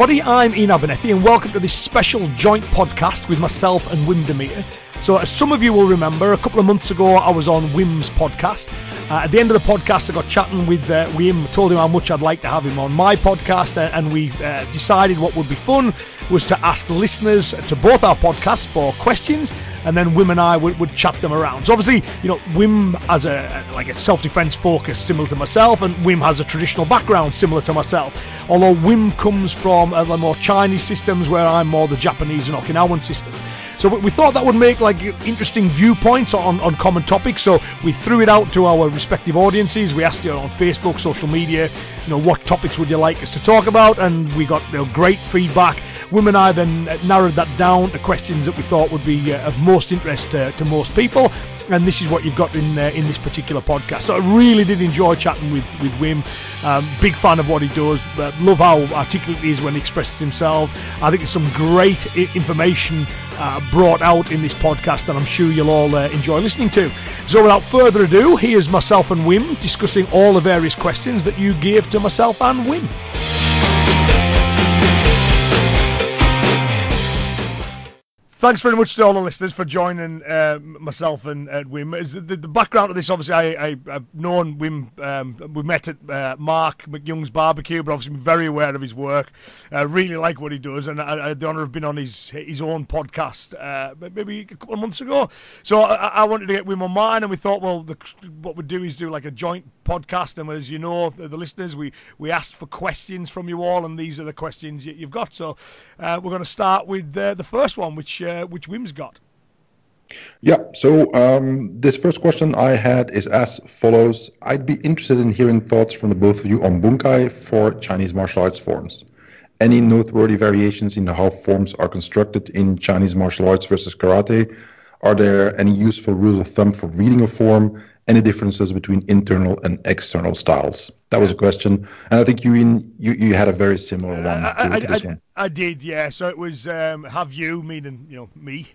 Everybody. I'm Ian Abernethy, and welcome to this special joint podcast with myself and Wim Demeere. So, as some of you will remember, a couple of months ago I was on Wim's podcast. Uh, at the end of the podcast, I got chatting with uh, Wim, told him how much I'd like to have him on my podcast, uh, and we uh, decided what would be fun was to ask listeners to both our podcasts for questions and then Wim and I would, would chat them around. So obviously, you know, Wim has a like a self-defense focus similar to myself, and Wim has a traditional background similar to myself. Although Wim comes from uh, the more Chinese systems, where I'm more the Japanese and Okinawan system. So we thought that would make like interesting viewpoints on, on common topics. So we threw it out to our respective audiences. We asked you on Facebook, social media, you know, what topics would you like us to talk about, and we got you know, great feedback. Wim and I then narrowed that down to questions that we thought would be uh, of most interest to, to most people and this is what you've got in uh, in this particular podcast. So I really did enjoy chatting with with Wim. Um, big fan of what he does. Uh, love how articulate he is when he expresses himself. I think there's some great information uh, brought out in this podcast that I'm sure you'll all uh, enjoy listening to. So without further ado, here's myself and Wim discussing all the various questions that you gave to myself and Wim. Thanks very much to all the listeners for joining uh, myself and uh, Wim. The, the, background of this, obviously, I, I, have known Wim. Um, we met at uh, Marc MacYoung's barbecue, but obviously, very aware of his work. I really like what he does, and I, I had the honour of being on his his own podcast uh, maybe a couple of months ago. So I, I, wanted to get Wim on mine, and we thought, well, the, what we'd do is do like a joint podcast. And as you know, the, the, listeners, we, we asked for questions from you all, and these are the questions you, have got. So uh, we're going to start with uh, the first one, which uh, which Wim's got. Yeah, so um, this first question I had is as follows. I'd be interested in hearing thoughts from the both of you on bunkai for Chinese martial arts forms. Any noteworthy variations in how forms are constructed in Chinese martial arts versus karate? Are there any useful rules of thumb for reading a form? Any differences between internal and external styles? That was a question, and I think you in, you, you had a very similar one uh, to, I, this I, one. I did, yeah. So it was um, have you, meaning you know me.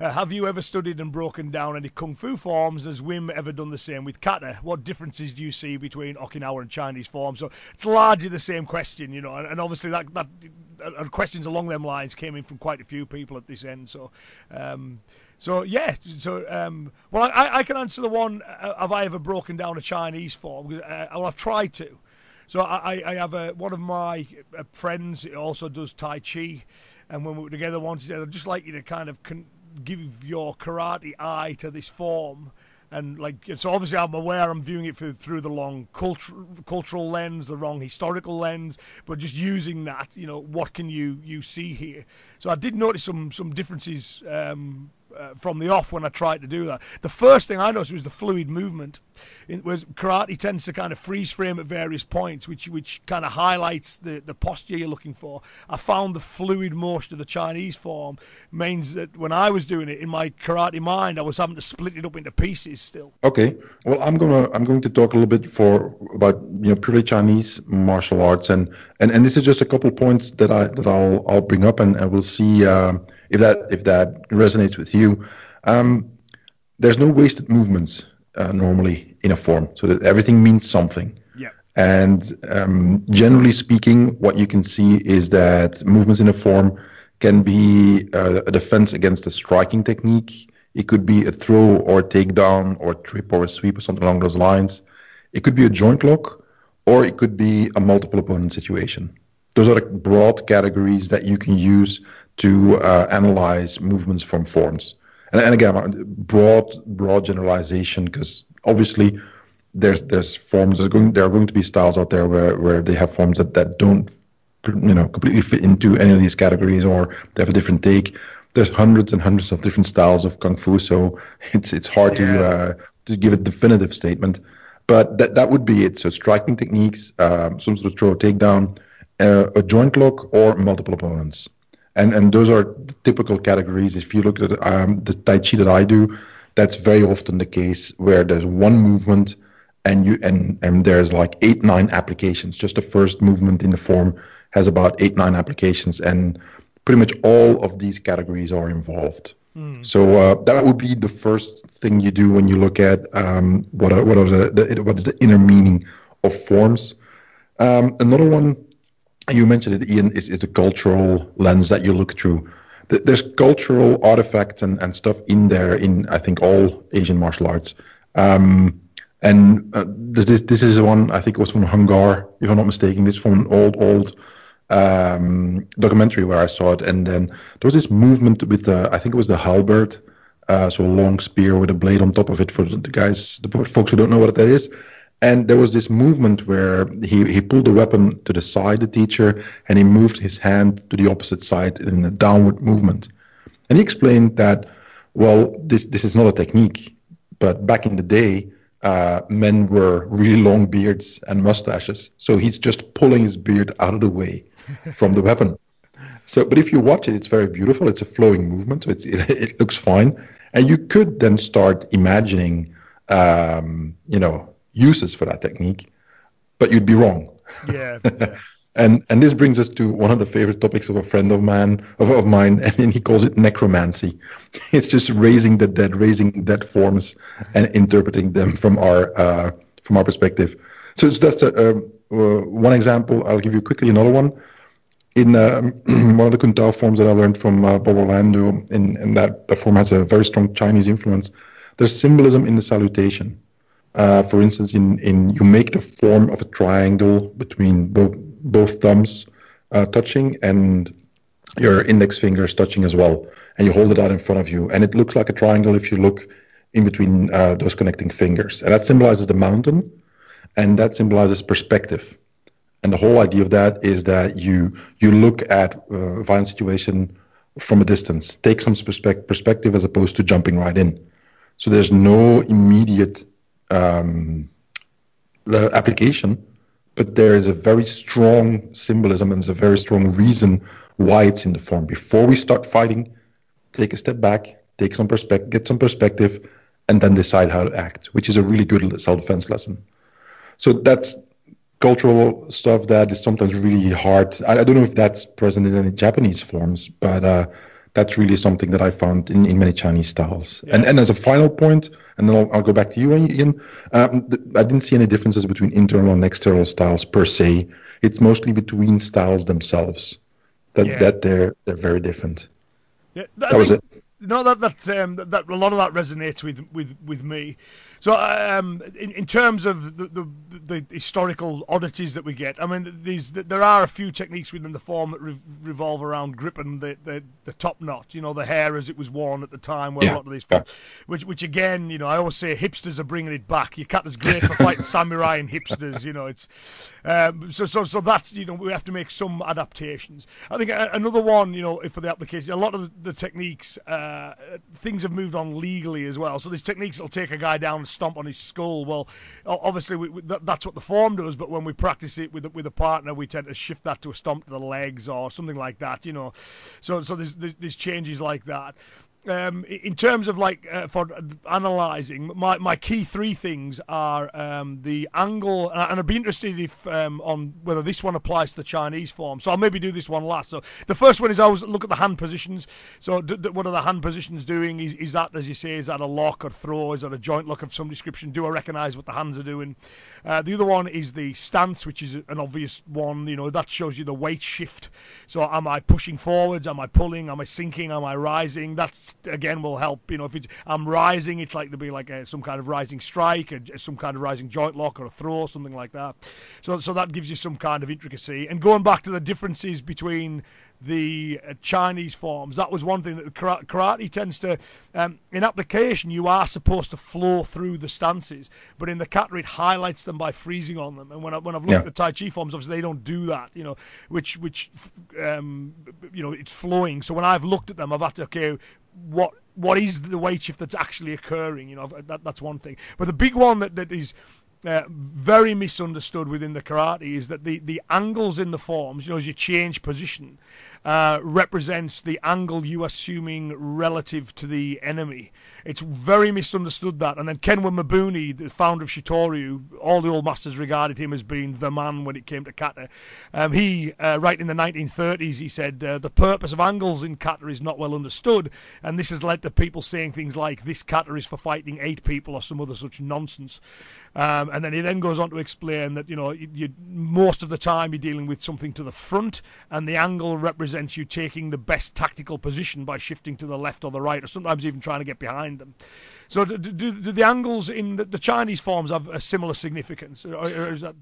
Uh, have you ever studied and broken down any kung fu forms? Has Wim ever done the same with kata? What differences do you see between Okinawa and Chinese forms? So it's largely the same question, you know, and, and obviously that that and questions along them lines came in from quite a few people at this end. So. Um, so yeah, so um, well, I, I can answer the one. Uh, have I ever broken down a Chinese form? Uh, well, I've tried to. So I, I have a, one of my uh, friends also does Tai Chi, and when we were together once, he said, "I'd just like you to kind of con- give your karate eye to this form." and like so obviously I'm aware I'm viewing it through, through the long cultural cultural lens, the wrong historical lens, but just using that, you know, what can you you see here? So I did notice some some differences um, uh, from the off when I tried to do that. The first thing I noticed was the fluid movement. It was karate tends to kind of freeze frame at various points, which which kind of highlights the, the posture you're looking for. I found the fluid motion of the Chinese form means that when I was doing it in my karate mind, I was having to split it up into pieces still. Okay, well I'm gonna I'm going to talk a little bit for about you know purely Chinese martial arts and and, and this is just a couple points that I that I'll I'll bring up and, and we'll see. Uh, if that if that resonates with you. Um, there's no wasted movements uh, normally in a form, so that everything means something. Yeah. And um, generally speaking, what you can see is that movements in a form can be uh, a defense against a striking technique. It could be a throw or a takedown or a trip or a sweep or something along those lines. It could be a joint lock, or it could be a multiple opponent situation. Those are the broad categories that you can use to uh, analyze movements from forms. And, and again, broad broad generalization because obviously there's there's forms that are going there are going to be styles out there where, where they have forms that, that don't you know completely fit into any of these categories or they have a different take. There's hundreds and hundreds of different styles of kung fu, so it's it's hard yeah. to uh, to give a definitive statement. But that that would be it. So striking techniques, um, some sort of throw takedown, uh, a joint lock, or multiple opponents and and those are typical categories. If you look at um, the Tai Chi that I do, that's very often the case where there's one movement and you and and there's like eight nine applications. Just the first movement in the form has about eight nine applications, and pretty much all of these categories are involved. Mm. So uh, that would be the first thing you do when you look at um, what are what are the, the, what is the inner meaning of forms. Um, another one you mentioned it, Ian, is, is the cultural lens that you look through. There's cultural artifacts and, and stuff in there in I think all Asian martial arts. Um, and uh, this this is one I think it was from Hung Gar, if I'm not mistaken. This is from an old old um, documentary where I saw it, and then there was this movement with the I think it was the halberd, uh, so a long spear with a blade on top of it for the guys, the folks who don't know what that is. And there was this movement where he, he pulled the weapon to the side, the teacher, and he moved his hand to the opposite side in a downward movement. And he explained that, well, this, this is not a technique, but back in the day, uh, men were really long beards and mustaches. So he's just pulling his beard out of the way from the weapon. So, but if you watch it, it's very beautiful. It's a flowing movement, so it, it looks fine. And you could then start imagining, um, you know, uses for that technique, but you'd be wrong. Yeah. yeah. and and this brings us to one of the favorite topics of a friend of mine of, of mine, and he calls it necromancy. It's just raising the dead, raising dead forms, and interpreting them from our uh, from our perspective. So it's that's a, uh, uh, one example. I'll give you quickly another one. In um, one of the Kun Tao forms that I learned from uh, Bob Orlando, in, in that form has a very strong Chinese influence. There's symbolism in the salutation. Uh, for instance, in, in you make the form of a triangle between both both thumbs uh, touching and your index fingers touching as well, and you hold it out in front of you, and it looks like a triangle if you look in between uh, those connecting fingers, and that symbolizes the mountain, and that symbolizes perspective. And the whole idea of that is that you you look at uh, a violent situation from a distance, take some perspective as opposed to jumping right in. So there's no immediate um, application, but there is a very strong symbolism and there's a very strong reason why it's in the form. Before we start fighting, take a step back, take some perspective, get some perspective, and then decide how to act, which is a really good self-defense lesson. So that's cultural stuff that is sometimes really hard. I, I don't know if that's present in any Japanese forms, but uh, that's really something that I found in, in many Chinese styles. Yeah. And and as a final point, and then I'll, I'll go back to you, Ian. Um, th- I didn't see any differences between internal and external styles per se. It's mostly between styles themselves that yeah. that they're they're very different. Yeah, that, that was it. No, that that um, that a lot of that resonates with with with me. So, um, in, in terms of the, the, the historical oddities that we get, I mean, these there are a few techniques within the form that re- revolve around gripping the, the, the top knot. You know, the hair as it was worn at the time. Where yeah. a lot of these, which which again, you know, I always say hipsters are bringing it back. Your cut is great for fighting samurai and hipsters. You know, it's um, so so so that's you know we have to make some adaptations. I think another one, you know, for the application, a lot of the, the techniques, uh, things have moved on legally as well. So these techniques will take a guy down stomp on his skull. Well, obviously we, we, that, that's what the form does, but when we practice it with with a partner, we tend to shift that to a stomp to the legs or something like that. You know, so so there's there's, there's changes like that um, in terms of like uh, for analysing, my, my key three things are um, the angle, and I'd be interested if um, on whether this one applies to the Chinese form. So I'll maybe do this one last. So the first one is I always look at the hand positions. So d- d- what are the hand positions doing? Is, is that, as you say, is that a lock or throw? Is that a joint lock of some description? Do I recognise what the hands are doing? Uh, the other one is the stance, which is an obvious one. You know that shows you the weight shift. So am I pushing forwards? Am I pulling? Am I sinking? Am I rising? That's again will help. You know, if it's I'm rising, it's like to be like a, some kind of rising strike, or some kind of rising joint lock or a throw, something like that. So so that gives you some kind of intricacy. And going back to the differences between the uh, Chinese forms. That was one thing that karate tends to, um, in application, you are supposed to flow through the stances, but in the kata it highlights them by freezing on them. And when, I, when I've looked yeah. at the Tai Chi forms, obviously they don't do that, you know, which which um, you know it's flowing. So when I've looked at them, I've had to okay, what what is the weight shift that's actually occurring? You know, that, that's one thing. But the big one that, that is uh, very misunderstood within the karate is that the, the angles in the forms, you know, as you change position, uh, represents the angle you are assuming relative to the enemy. It's very misunderstood that. And then Kenwa Mabuni, the founder of Shitoryu, all the old masters regarded him as being the man when it came to kata. Um, he, uh, right in the 1930s, he said uh, the purpose of angles in kata is not well understood, and this has led to people saying things like this kata is for fighting eight people or some other such nonsense. Um, and then he then goes on to explain that you know you, you, most of the time you're dealing with something to the front, and the angle represents you taking the best tactical position by shifting to the left or the right, or sometimes even trying to get behind them. So do, do, do the angles in the, the, Chinese forms have a similar significance, or, or that?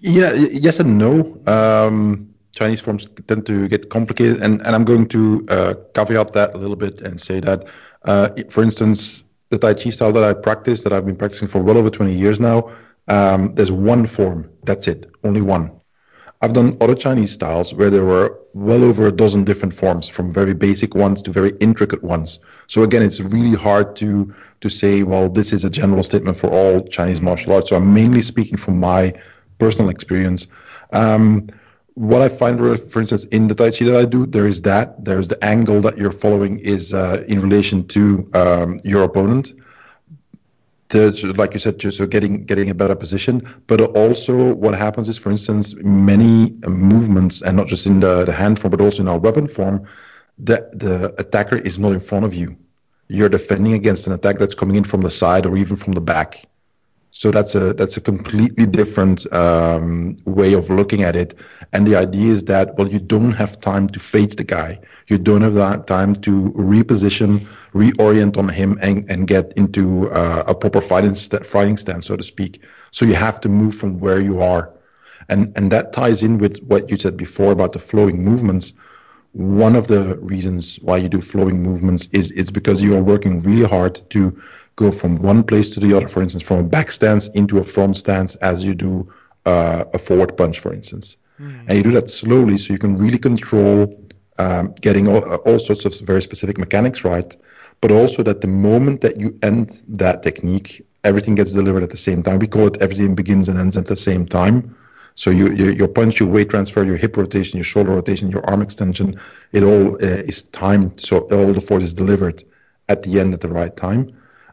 Yeah, yes and no. Um, Chinese forms tend to get complicated, and, and I'm going to uh, caveat that a little bit and say that, uh, for instance, the Tai Chi style that I practice, that I've been practicing for well over 20 years now, um, there's one form. That's it, only one. I've done other Chinese styles where there were well over a dozen different forms, from very basic ones to very intricate ones. So again, it's really hard to to say, well, this is a general statement for all Chinese martial arts. So I'm mainly speaking from my personal experience. Um, what I find, for instance, in the Tai Chi that I do, there is that. There's the angle that you're following is uh, in relation to um, your opponent. Like you said, so getting getting a better position. But also, what happens is, for instance, many movements, and not just in the, the hand form, but also in our weapon form, the the attacker is not in front of you. You're defending against an attack that's coming in from the side or even from the back. So that's a that's a completely different um, way of looking at it. And the idea is that well, you don't have time to face the guy. You don't have that time to reposition, reorient on him, and, and get into uh, a proper fighting st- fighting stance, so to speak. So you have to move from where you are, and and that ties in with what you said before about the flowing movements. One of the reasons why you do flowing movements is it's because you are working really hard to go from one place to the other, for instance, from a back stance into a front stance as you do uh, a forward punch, for instance. Mm. And you do that slowly so you can really control um, getting all, uh, all sorts of very specific mechanics right, but also that the moment that you end that technique, everything gets delivered at the same time. We call it everything begins and ends at the same time. So you, you, your punch, your weight transfer, your hip rotation, your shoulder rotation, your arm extension, it all uh, is timed. So all the force is delivered at the end at the right time.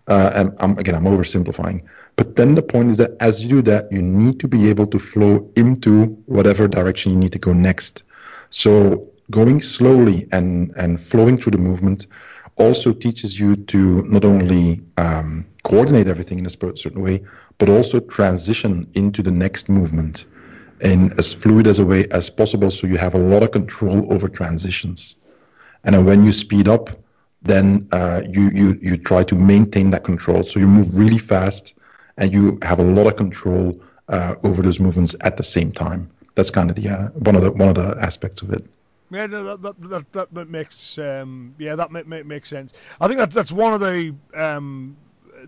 Uh, and I'm, again, I'm oversimplifying. But then the point is that as you do that, you need to be able to flow into whatever direction you need to go next. So going slowly and, and flowing through the movement also teaches you to not only um, coordinate everything in a certain way, but also transition into the next movement in as fluid as a way as possible so you have a lot of control over transitions. And then when you speed up, then uh, you, you, you try to maintain that control. So you move really fast and you have a lot of control uh, over those movements at the same time. That's kind of the uh, one of the one of the aspects of it. Yeah, no, that, that, that, that makes um, yeah that make, make, makes sense. I think that that's one of the um,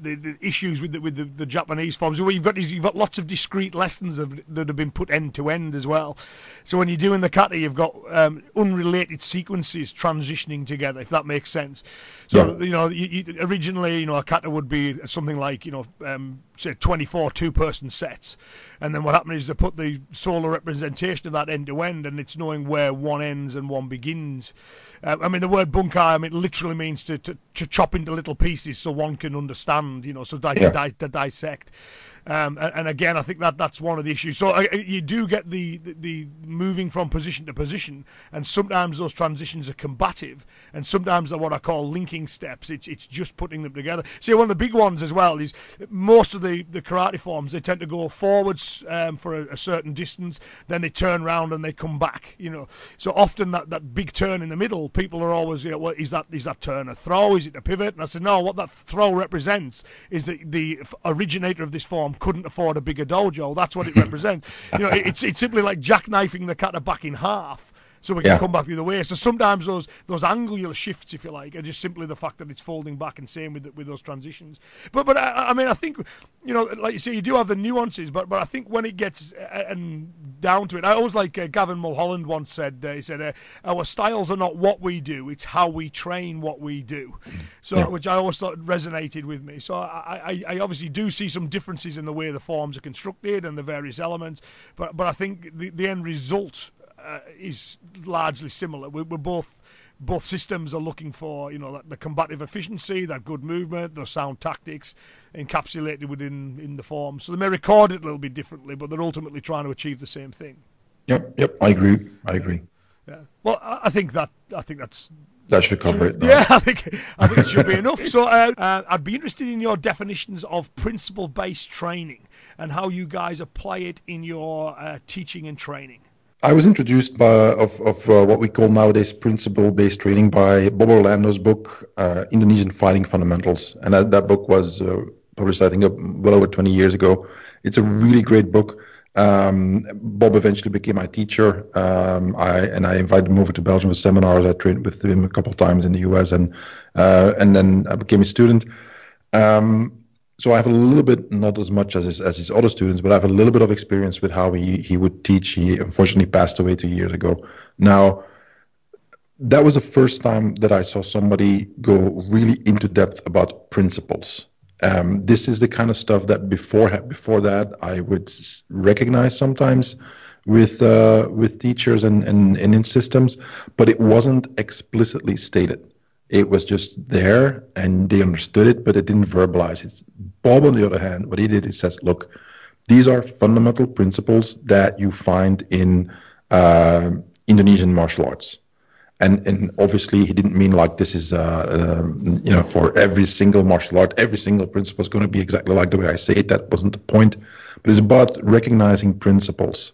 the, the issues with the, with the, the Japanese forms. Well, you've got you've got lots of discrete lessons of, that have been put end to end as well. So when you're doing the kata, you've got um, unrelated sequences transitioning together, if that makes sense. So yeah. you know, you, you, originally, you know, a kata would be something like you know, um, say 24 two-person sets, and then what happened is they put the solar representation of that end to end, and it's knowing where one ends and one begins. Uh, I mean, the word bunkai, I mean, literally means to, to, to chop into little pieces so one can understand, you know, so di- yeah. to, to dissect. Um, and, again, I think that that's one of the issues. So uh, you do get the, the, the moving from position to position, and sometimes those transitions are combative, and sometimes they're what I call linking steps. It's it's just putting them together. See, one of the big ones as well is most of the, the karate forms they tend to go forwards um, for a, a, certain distance, then they turn around and they come back. You know, so often that, that big turn in the middle, people are always, you know, what is that? Is that turn a throw? Is it a pivot? And I said, no. What that throw represents is that the originator of this form couldn't afford a bigger dojo. That's what it represents. you know, it's it's simply like jackknifing the kata back in half so we can yeah. come back the other way. So sometimes those those angular shifts, if you like, are just simply the fact that it's folding back and same with with those transitions. But but I, I mean, I think you know, like you say, you do have the nuances, but but I think when it gets uh, and down to it, I always like uh, Gavin Mulholland once said. Uh, he said, uh, "Our styles are not what we do; it's how we train what we do." So yeah. which I always thought resonated with me. So I, I I obviously do see some differences in the way the forms are constructed and the various elements, but but I think the the end result uh, is largely similar. We're, we're, both both systems are looking for you know that, the combative efficiency, that good movement, those sound tactics encapsulated within in the form. So they may record it a little bit differently, but they're ultimately trying to achieve the same thing. Yep, yep, I agree. I agree. Yeah. Well, I think that I think that's that should cover it. Though. Yeah, I think I think it should be enough. So uh, uh, I'd be interested in your definitions of principle-based training and how you guys apply it in your uh, teaching and training. I was introduced by of, of uh, what we call nowadays principle-based training by Bob Orlando's book uh, Indonesian Fighting Fundamentals, and that, that book was uh, published I think well over 20 years ago. It's a really great book. Um, Bob eventually became my teacher. Um, I and I invited him over to Belgium for seminars. I trained with him a couple of times in the US, and uh, and then I became a student. Um, so I have a little bit, not as much as his, as his other students, but I have a little bit of experience with how he, he would teach. He unfortunately passed away two years ago. Now, that was the first time that I saw somebody go really into depth about principles. Um, this is the kind of stuff that before before that I would recognize sometimes with uh, with teachers and, and, and in systems, but it wasn't explicitly stated. It was just there and they understood it, but it didn't verbalize it. Bob, on the other hand, what he did, he says, look, these are fundamental principles that you find in uh, Indonesian martial arts. And, and obviously, he didn't mean like this is, uh, um, you know, for every single martial art, every single principle is going to be exactly like the way I say it. That wasn't the point. But it's about recognizing principles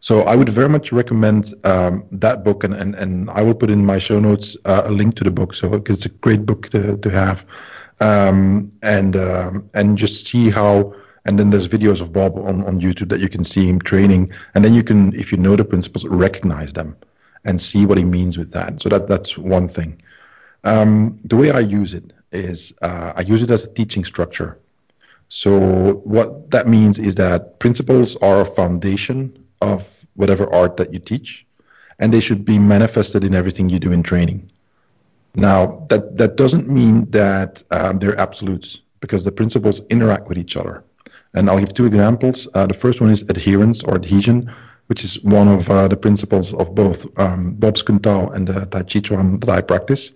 so I would very much recommend um, that book, and, and, and I will put in my show notes uh, a link to the book, so it's a great book to, to have, um, and um, and just see how. And then there's videos of Bob on, on YouTube that you can see him training, and then you can, if you know the principles, recognize them, and see what he means with that. So that that's one thing. Um, the way I use it is uh, I use it as a teaching structure. So what that means is that principles are a foundation of whatever art that you teach, and they should be manifested in everything you do in training. Now, that, that doesn't mean that um, they're absolutes because the principles interact with each other. And I'll give two examples. Uh, the first one is adherence or adhesion, which is one of uh, the principles of both um, Bob Kun Tao and the Tai Chi Chuan that I practice.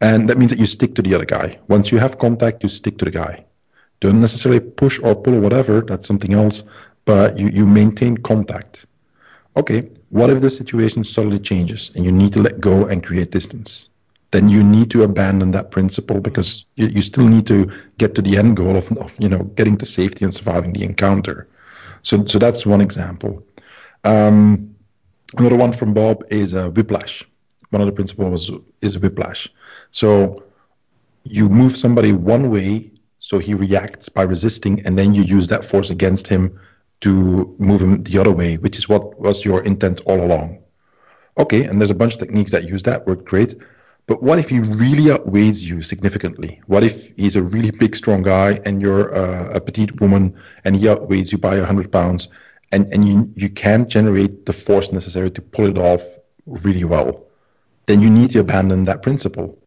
And that means that you stick to the other guy. Once you have contact, you stick to the guy. Don't necessarily push or pull or whatever, that's something else, but you, you maintain contact. Okay, what if the situation suddenly changes and you need to let go and create distance? Then you need to abandon that principle because you, you still need to get to the end goal of, of you know getting to safety and surviving the encounter. So so that's one example. Um, another one from Bob is a whiplash. One of the principles is whiplash. So you move somebody one way, so he reacts by resisting, and then you use that force against him to move him the other way, which is what was your intent all along. Okay, and there's a bunch of techniques that use that, work great. But what if he really outweighs you significantly? What if he's a really big, strong guy and you're uh, a petite woman and he outweighs you by 100 pounds and, and you, you can't generate the force necessary to pull it off really well? Then you need to abandon that principle.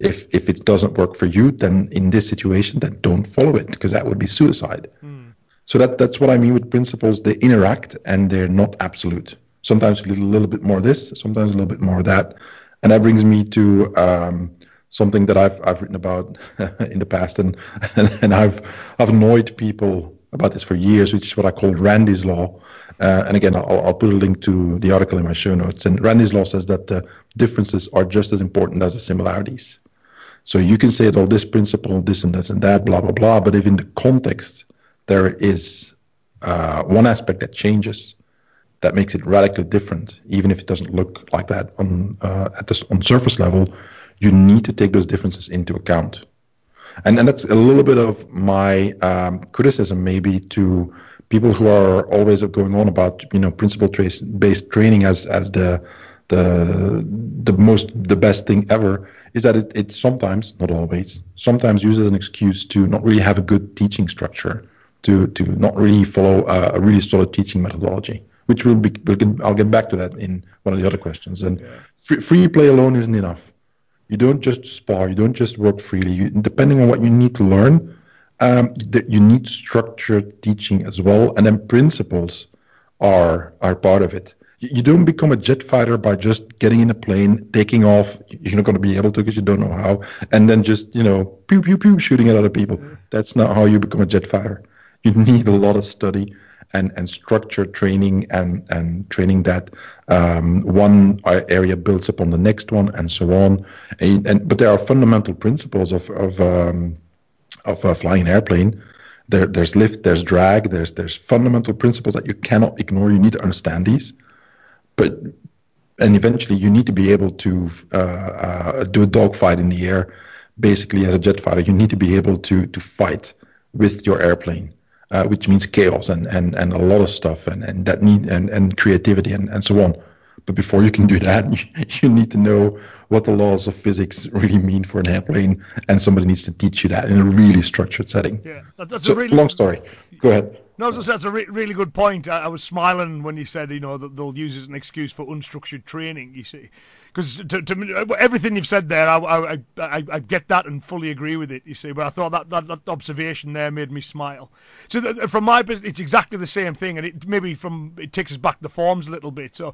If, if it doesn't work for you, then in this situation, then don't follow it because that would be suicide. Mm. So that that's what I mean with principles. They interact and they're not absolute. Sometimes a little, little bit more this, sometimes a little bit more that, and that brings me to um, something that I've I've written about in the past, and, and and I've I've annoyed people about this for years, which is what I call Randy's law. Uh, and again, I'll, I'll put a link to the article in my show notes. And Randy's law says that the differences are just as important as the similarities. So you can say, well, this principle, this and this and that, blah blah blah. But if in the context there is uh, one aspect that changes that makes it radically different, even if it doesn't look like that on uh, at this on surface level. You need to take those differences into account, and and that's a little bit of my um, criticism, maybe to people who are always going on about you know principle trace based training as as the the the most the best thing ever is that it, it sometimes not always sometimes uses an excuse to not really have a good teaching structure to to not really follow a, a really solid teaching methodology, which will be we'll get, I'll get back to that in one of the other questions. And yeah. free, free play alone isn't enough. You don't just spar. You don't just work freely. You, depending on what you need to learn, um, you need structured teaching as well, and then principles are are part of it. You don't become a jet fighter by just getting in a plane, taking off. You're not going to be able to because you don't know how, and then just you know pew pew pew shooting at other people. That's not how you become a jet fighter you need a lot of study and, and structured training and, and training that um, one area builds upon the next one and so on. And, and but there are fundamental principles of of um, of flying an airplane There, there's lift, there's drag, there's there's fundamental principles that you cannot ignore. You need to understand these, but and eventually you need to be able to uh, uh, do a dogfight in the air. Basically, as a jet fighter, you need to be able to to fight with your airplane, uh, which means chaos and, and, and a lot of stuff and, and that need and, and creativity and, and so on. But before you can do that, you, you need to know what the laws of physics really mean for an airplane, and somebody needs to teach you that in a really structured setting. Yeah, that, that's so, a really long story. Go ahead. No, that's a re- really good point. I, I, was smiling when you said, you know, that they'll use it as an excuse for unstructured training. You see, because to, to, uh, everything you've said there, I, I, I, I, get that and fully agree with it. You see, but I thought that, that, that observation there made me smile. So from my, it's exactly the same thing, and it maybe from it takes us back the forms a little bit. So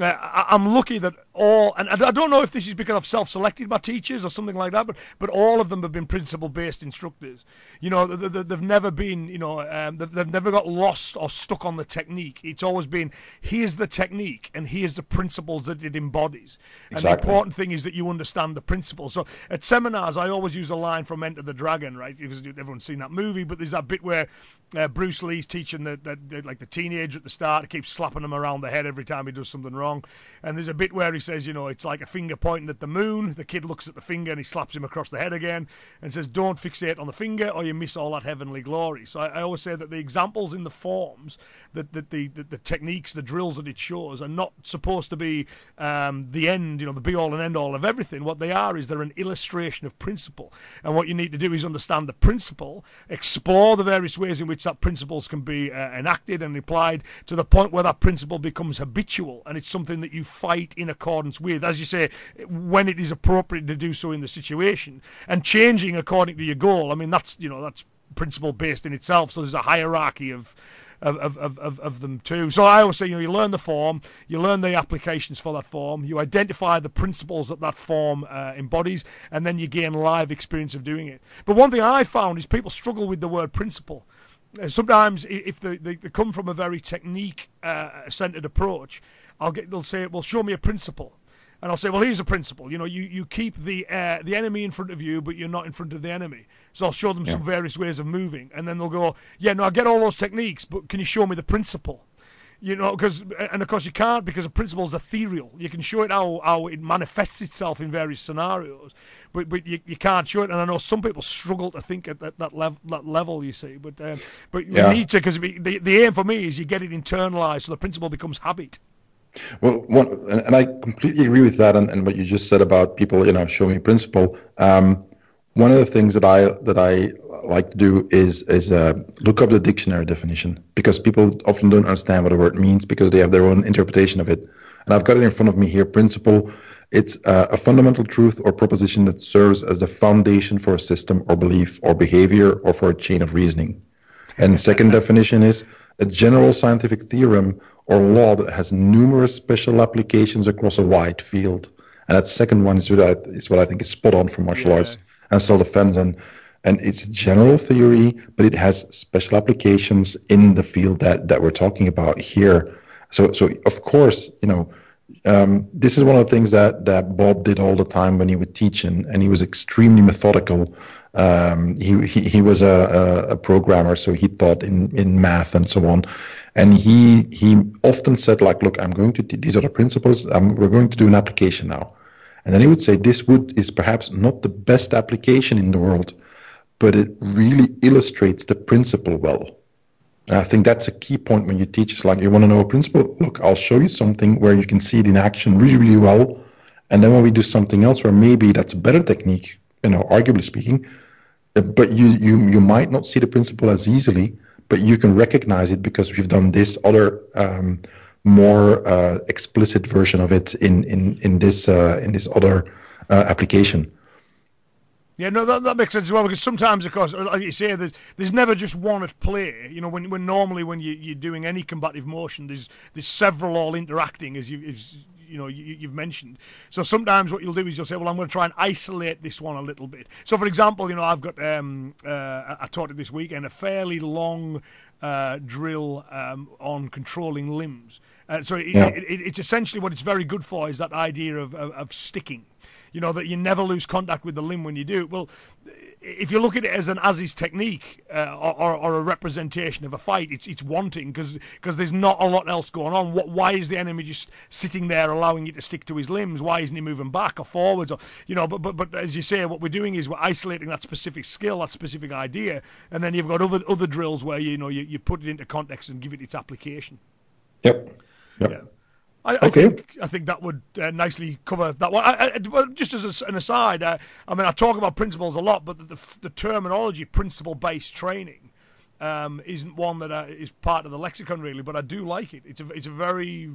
uh, I, am lucky that all, and I don't know if this is because I've self-selected my teachers or something like that, but but all of them have been principle-based instructors. You know, they, they, never been, you know, um, they've, they've never got lost or stuck on the technique. It's always been here's the technique and here's the principles that it embodies. Exactly. And the important thing is that you understand the principles. So at seminars, I always use a line from Enter the Dragon, right? Because everyone's seen that movie, but there's that bit where uh, Bruce Lee's teaching the, the, the, like the teenager at the start, he keeps slapping him around the head every time he does something wrong. And there's a bit where he says, you know, it's like a finger pointing at the moon. The kid looks at the finger and he slaps him across the head again and says, "Don't fixate on the finger, or you miss all that heavenly glory." So I, I always say that the examples in the forms, that, that the, the, the techniques, the drills that it shows, are not supposed to be um, the end, you know, the be all and end all of everything. What they are is they're an illustration of principle, and what you need to do is understand the principle, explore the various ways in which that principles can be uh, enacted and applied to the point where that principle becomes habitual and it's something that you fight in accordance with, as you say, when it is appropriate to do so in the situation, and changing according to your goal. I mean, that's you know that's principle based in itself. So there's a hierarchy of of, of, of, of them too. So I always say, you know, you learn the form, you learn the applications for that form, you identify the principles that that form uh, embodies, and then you gain live experience of doing it. But one thing I found is people struggle with the word principle. Uh, sometimes, if they, they, they, come from a very technique uh, centered approach, I'll get they'll say, "Well, show me a principle." and I'll say, well, here's a principle. You know, you, you keep the uh, the enemy in front of you, but you're not in front of the enemy. So I'll show them yeah. some various ways of moving, and then they'll go, yeah, no, I get all those techniques, but can you show me the principle? You know, because and of course you can't because a principle is ethereal. You can show it how, how it manifests itself in various scenarios, but but you, you can't show it. And I know some people struggle to think at that that, level that level. You see, but um, but you need to because the the aim for me is you get it internalized, so the principle becomes habit. Well, one, and, I completely agree with that, and, and, what you just said about people, you know, showing principle. Um, one of the things that I that I like to do is is uh, look up the dictionary definition because people often don't understand what a word means because they have their own interpretation of it. And I've got it in front of me here. Principle. It's uh, a fundamental truth or proposition that serves as the foundation for a system or belief or behavior or for a chain of reasoning. And second definition is a general scientific theorem or law that has numerous special applications across a wide field. And that second one is what I, is what I think is spot on for martial yeah. arts and self-defense. And and it's general theory, but it has special applications in the field that that we're talking about here. So so of course, you know, um, this is one of the things that that Bob did all the time when he would teach, and, and he was extremely methodical. Um, he, he he was a, a, a programmer, so he taught in in math and so on. And he he often said like, look, I'm going to these are the principles. Um, we're going to do an application now. And then he would say this wood is perhaps not the best application in the world, but it really illustrates the principle well. And I think that's a key point when you teach. It's like you want to know a principle. Look, I'll show you something where you can see it in action really, really well. And then when we do something else where maybe that's a better technique, you know, arguably speaking, uh, but you you you might not see the principle as easily but you can recognize it because we've done this other um, more uh, explicit version of it in in in this uh, in this other uh, application. Yeah, no, that, that makes sense as well because sometimes, of course, like you say, there's there's never just one at play. You know, when when normally when you, you're doing any combative motion, there's there's several all interacting as you as you know you, have mentioned. So sometimes what you'll do is you'll say, well, I'm going to try and isolate this one a little bit. So for example, you know, I've got um, uh, I taught it this weekend a fairly long uh, drill um, on controlling limbs. Uh, so it, yeah. it, it, it's essentially what it's very good for is that idea of, of, of sticking. You know that you never lose contact with the limb when you do it. Well, if you look at it as an Aziz technique uh, or, or, a representation of a fight, it's it's wanting because because there's not a lot else going on. What, why is the enemy just sitting there allowing you to stick to his limbs? Why isn't he moving back or forwards? Or you know, but but but as you say, what we're doing is we're isolating that specific skill, that specific idea, and then you've got other other drills where you know you, you put it into context and give it its application. Yep. Yep. Yeah. I, I think I think that would uh, nicely cover that one. I, I, well, just as an aside, uh, I mean, I talk about principles a lot, but the, the, the terminology principle-based training um, isn't one that uh, is part of the lexicon really. But I do like it. It's a it's a very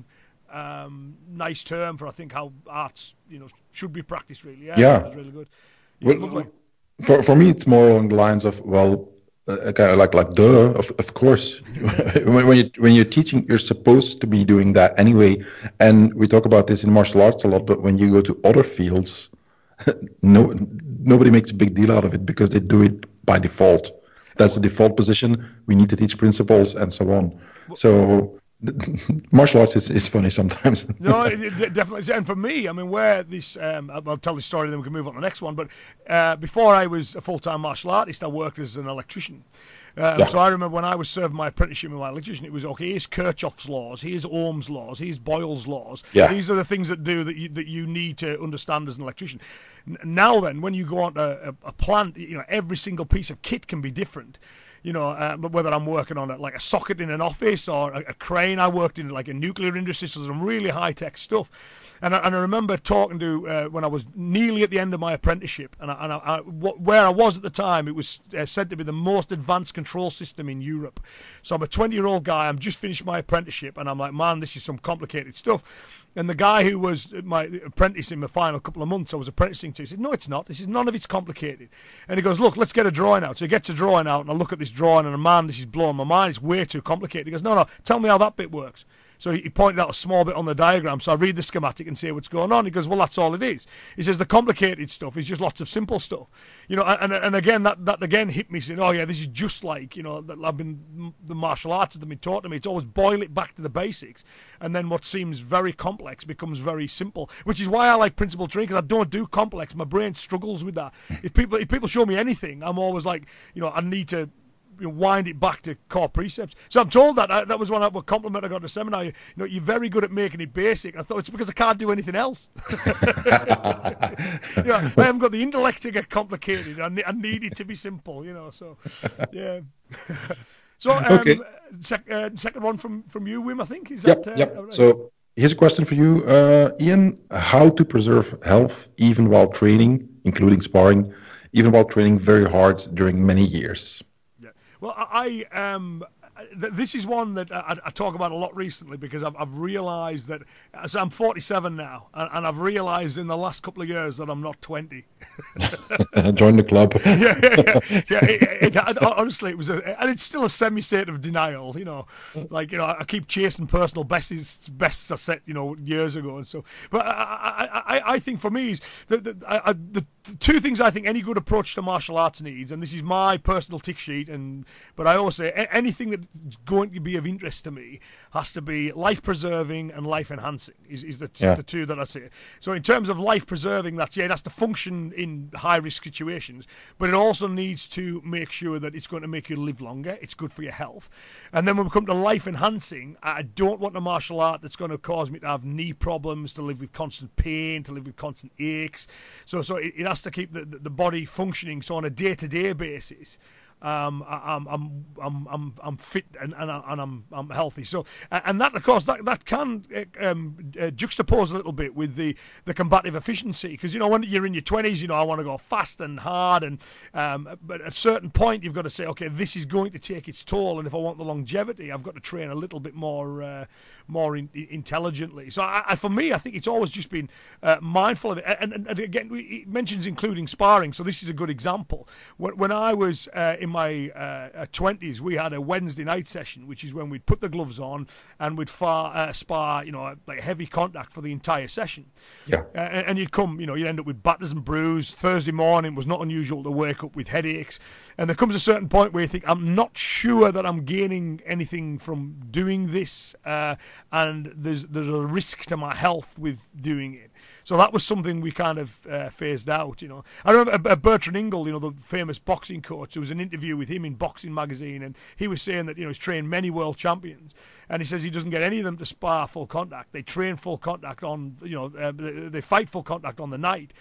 um, nice term for I think how arts you know should be practiced. Really, yeah, yeah. really good. Yeah, well, for for me, it's more along the lines of well, uh, kind of like like duh of, of course. When, when you when you're teaching you're supposed to be doing that anyway. And we talk about this in martial arts a lot but when you go to other fields no nobody makes a big deal out of it because they do it by default. That's the default position. We need to teach principles and so on. So martial arts is, is funny sometimes. no, it, it definitely. And for me, I mean, where this, um, I'll tell the story, then we can move on to the next one. But uh, before I was a full time martial artist, I worked as an electrician. Um, yeah. So I remember when I was serving my apprenticeship with my electrician, it was okay. Here's Kirchhoff's laws, here's Ohm's laws, here's Boyle's laws. Yeah. These are the things that do that you, that you need to understand as an electrician. Now then, when you go on a, a, a plant, you know every single piece of kit can be different you know, uh, whether I'm working on it like a socket in an office or a, a crane. I worked in like a nuclear industry, so some really high tech stuff. And I, and I remember talking to uh, when I was nearly at the end of my apprenticeship, and, I, and I, where I was at the time, it was uh, said to be the most advanced control system in Europe. So I'm a 20 year old guy. I'm just finished my apprenticeship, and I'm like, man, this is some complicated stuff. And the guy who was my apprentice in the final couple of months I was apprenticing to said, No, it's not. This is none of it's complicated. And he goes, Look, let's get a drawing out. So he gets a drawing out, and I look at this drawing, and a man, this is blowing my mind. It's way too complicated. He goes, No, no, tell me how that bit works. So he pointed out a small bit on the diagram. So I read the schematic and see what's going on. He goes, well, that's all it is. He says the complicated stuff is just lots of simple stuff. You know, and and again that that again hit me saying, oh yeah, this is just like you know that I've been the martial arts that have been taught to me. It's always boil it back to the basics, and then what seems very complex becomes very simple. Which is why I like principle training because I don't do complex. My brain struggles with that. if people if people show me anything, I'm always like, you know, I need to you know, wind it back to core precepts. So I'm told that that was one compliment I got in the seminar. You, know, you're very good at making it basic. I thought it's because I can't do anything else. you know, I haven't got the intellect to get complicated. I, I need it to be simple. You know, so yeah. so um, okay. Sec- uh, second one from from you, Wim. I think is yep, that. Uh, yep. Right? So here's a question for you, uh, Ian. How to preserve health even while training, including sparring, even while training very hard during many years. Well, I um, this is one that I, I, talk about a lot recently because I've, I've realised that so I'm 47 now, and, and, I've realised in the last couple of years that I'm not 20. Join the club. yeah, yeah, yeah. yeah it, it, honestly, it was, a, and it's still a semi-state of denial. You know, like you know, I keep chasing personal bests, bests I set you know years ago and so. But I, I, I, I think for me, the, the, I, the two things I think any good approach to martial arts needs, and this is my personal tick sheet, and but I always say anything that's going to be of interest to me has to be life preserving and life enhancing is, is the, t- yeah. the two that I see. So in terms of life preserving, that's yeah, that's to function in high risk situations, but it also needs to make sure that it's going to make you live longer. It's good for your health, and then when we come to life enhancing, I don't want a martial art that's going to cause me to have knee problems, to live with constant pain, to live with constant aches. So so it, it has to keep the, the body functioning. So on a day to day basis um, I'm, I'm, I'm, I'm, I'm fit and, and, and I'm, I'm healthy. So, and that, of course, that, that can uh, um, uh, juxtapose a little bit with the, the combative efficiency. Because, you know, when you're in your 20s, you know, I want to go fast and hard. And, um, but at a certain point, you've got to say, okay, this is going to take its toll. And if I want the longevity, I've got to train a little bit more, uh, more in, intelligently. So I, I, for me, I think it's always just been uh, mindful of it. And, and, and again, it mentions including sparring. So this is a good example. When, when I was uh, in my uh, 20s, we had a Wednesday night session, which is when we'd put the gloves on and we'd far, uh, spar, you know, like heavy contact for the entire session. Yeah. Uh, and you'd come, you know, you'd end up with batters and bruise. Thursday morning was not unusual to wake up with headaches. And there comes a certain point where you think, I'm not sure that I'm gaining anything from doing this, uh, and there's there's a risk to my health with doing it. So that was something we kind of uh, phased out, you know. I remember uh, Brendan Ingle, you know, the famous boxing coach. There was an interview with him in Boxing Magazine, and he was saying that you know he's trained many world champions, and he says he doesn't get any of them to spar full contact. They train full contact on, you know, uh, they fight full contact on the night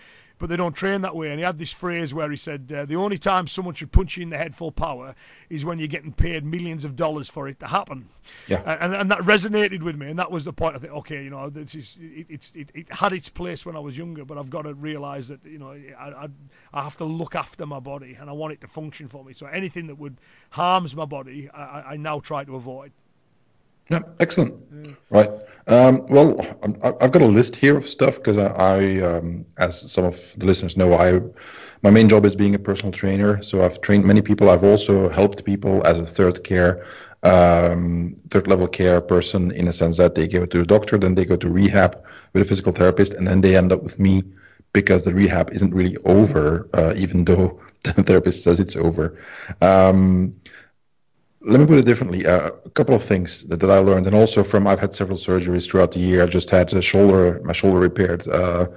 but they don't train that way. And he had this phrase where he said, uh, the only time someone should punch you in the head full power is when you're getting paid millions of dollars for it to happen. Yeah. And, and that resonated with me. And that was the point. I think, okay, you know, this is, it, it's, it, it had its place when I was younger, but I've got to realize that, you know, I, I, I have to look after my body and I want it to function for me. So anything that would harms my body, I, I now try to avoid. Yeah, excellent. Right. Um, well, i have got a list here of stuff because I, I um, as some of the listeners know, I my main job is being a personal trainer. So I've trained many people. I've also helped people as a third care, um, third level care person in a sense that they go to a doctor, then they go to rehab with a physical therapist, and then they end up with me because the rehab isn't really over, uh, even though the therapist says it's over. Um, let me put it differently. Uh, a couple of things that, that I learned, and also from I've had several surgeries throughout the year. I just had a shoulder, my shoulder repaired uh,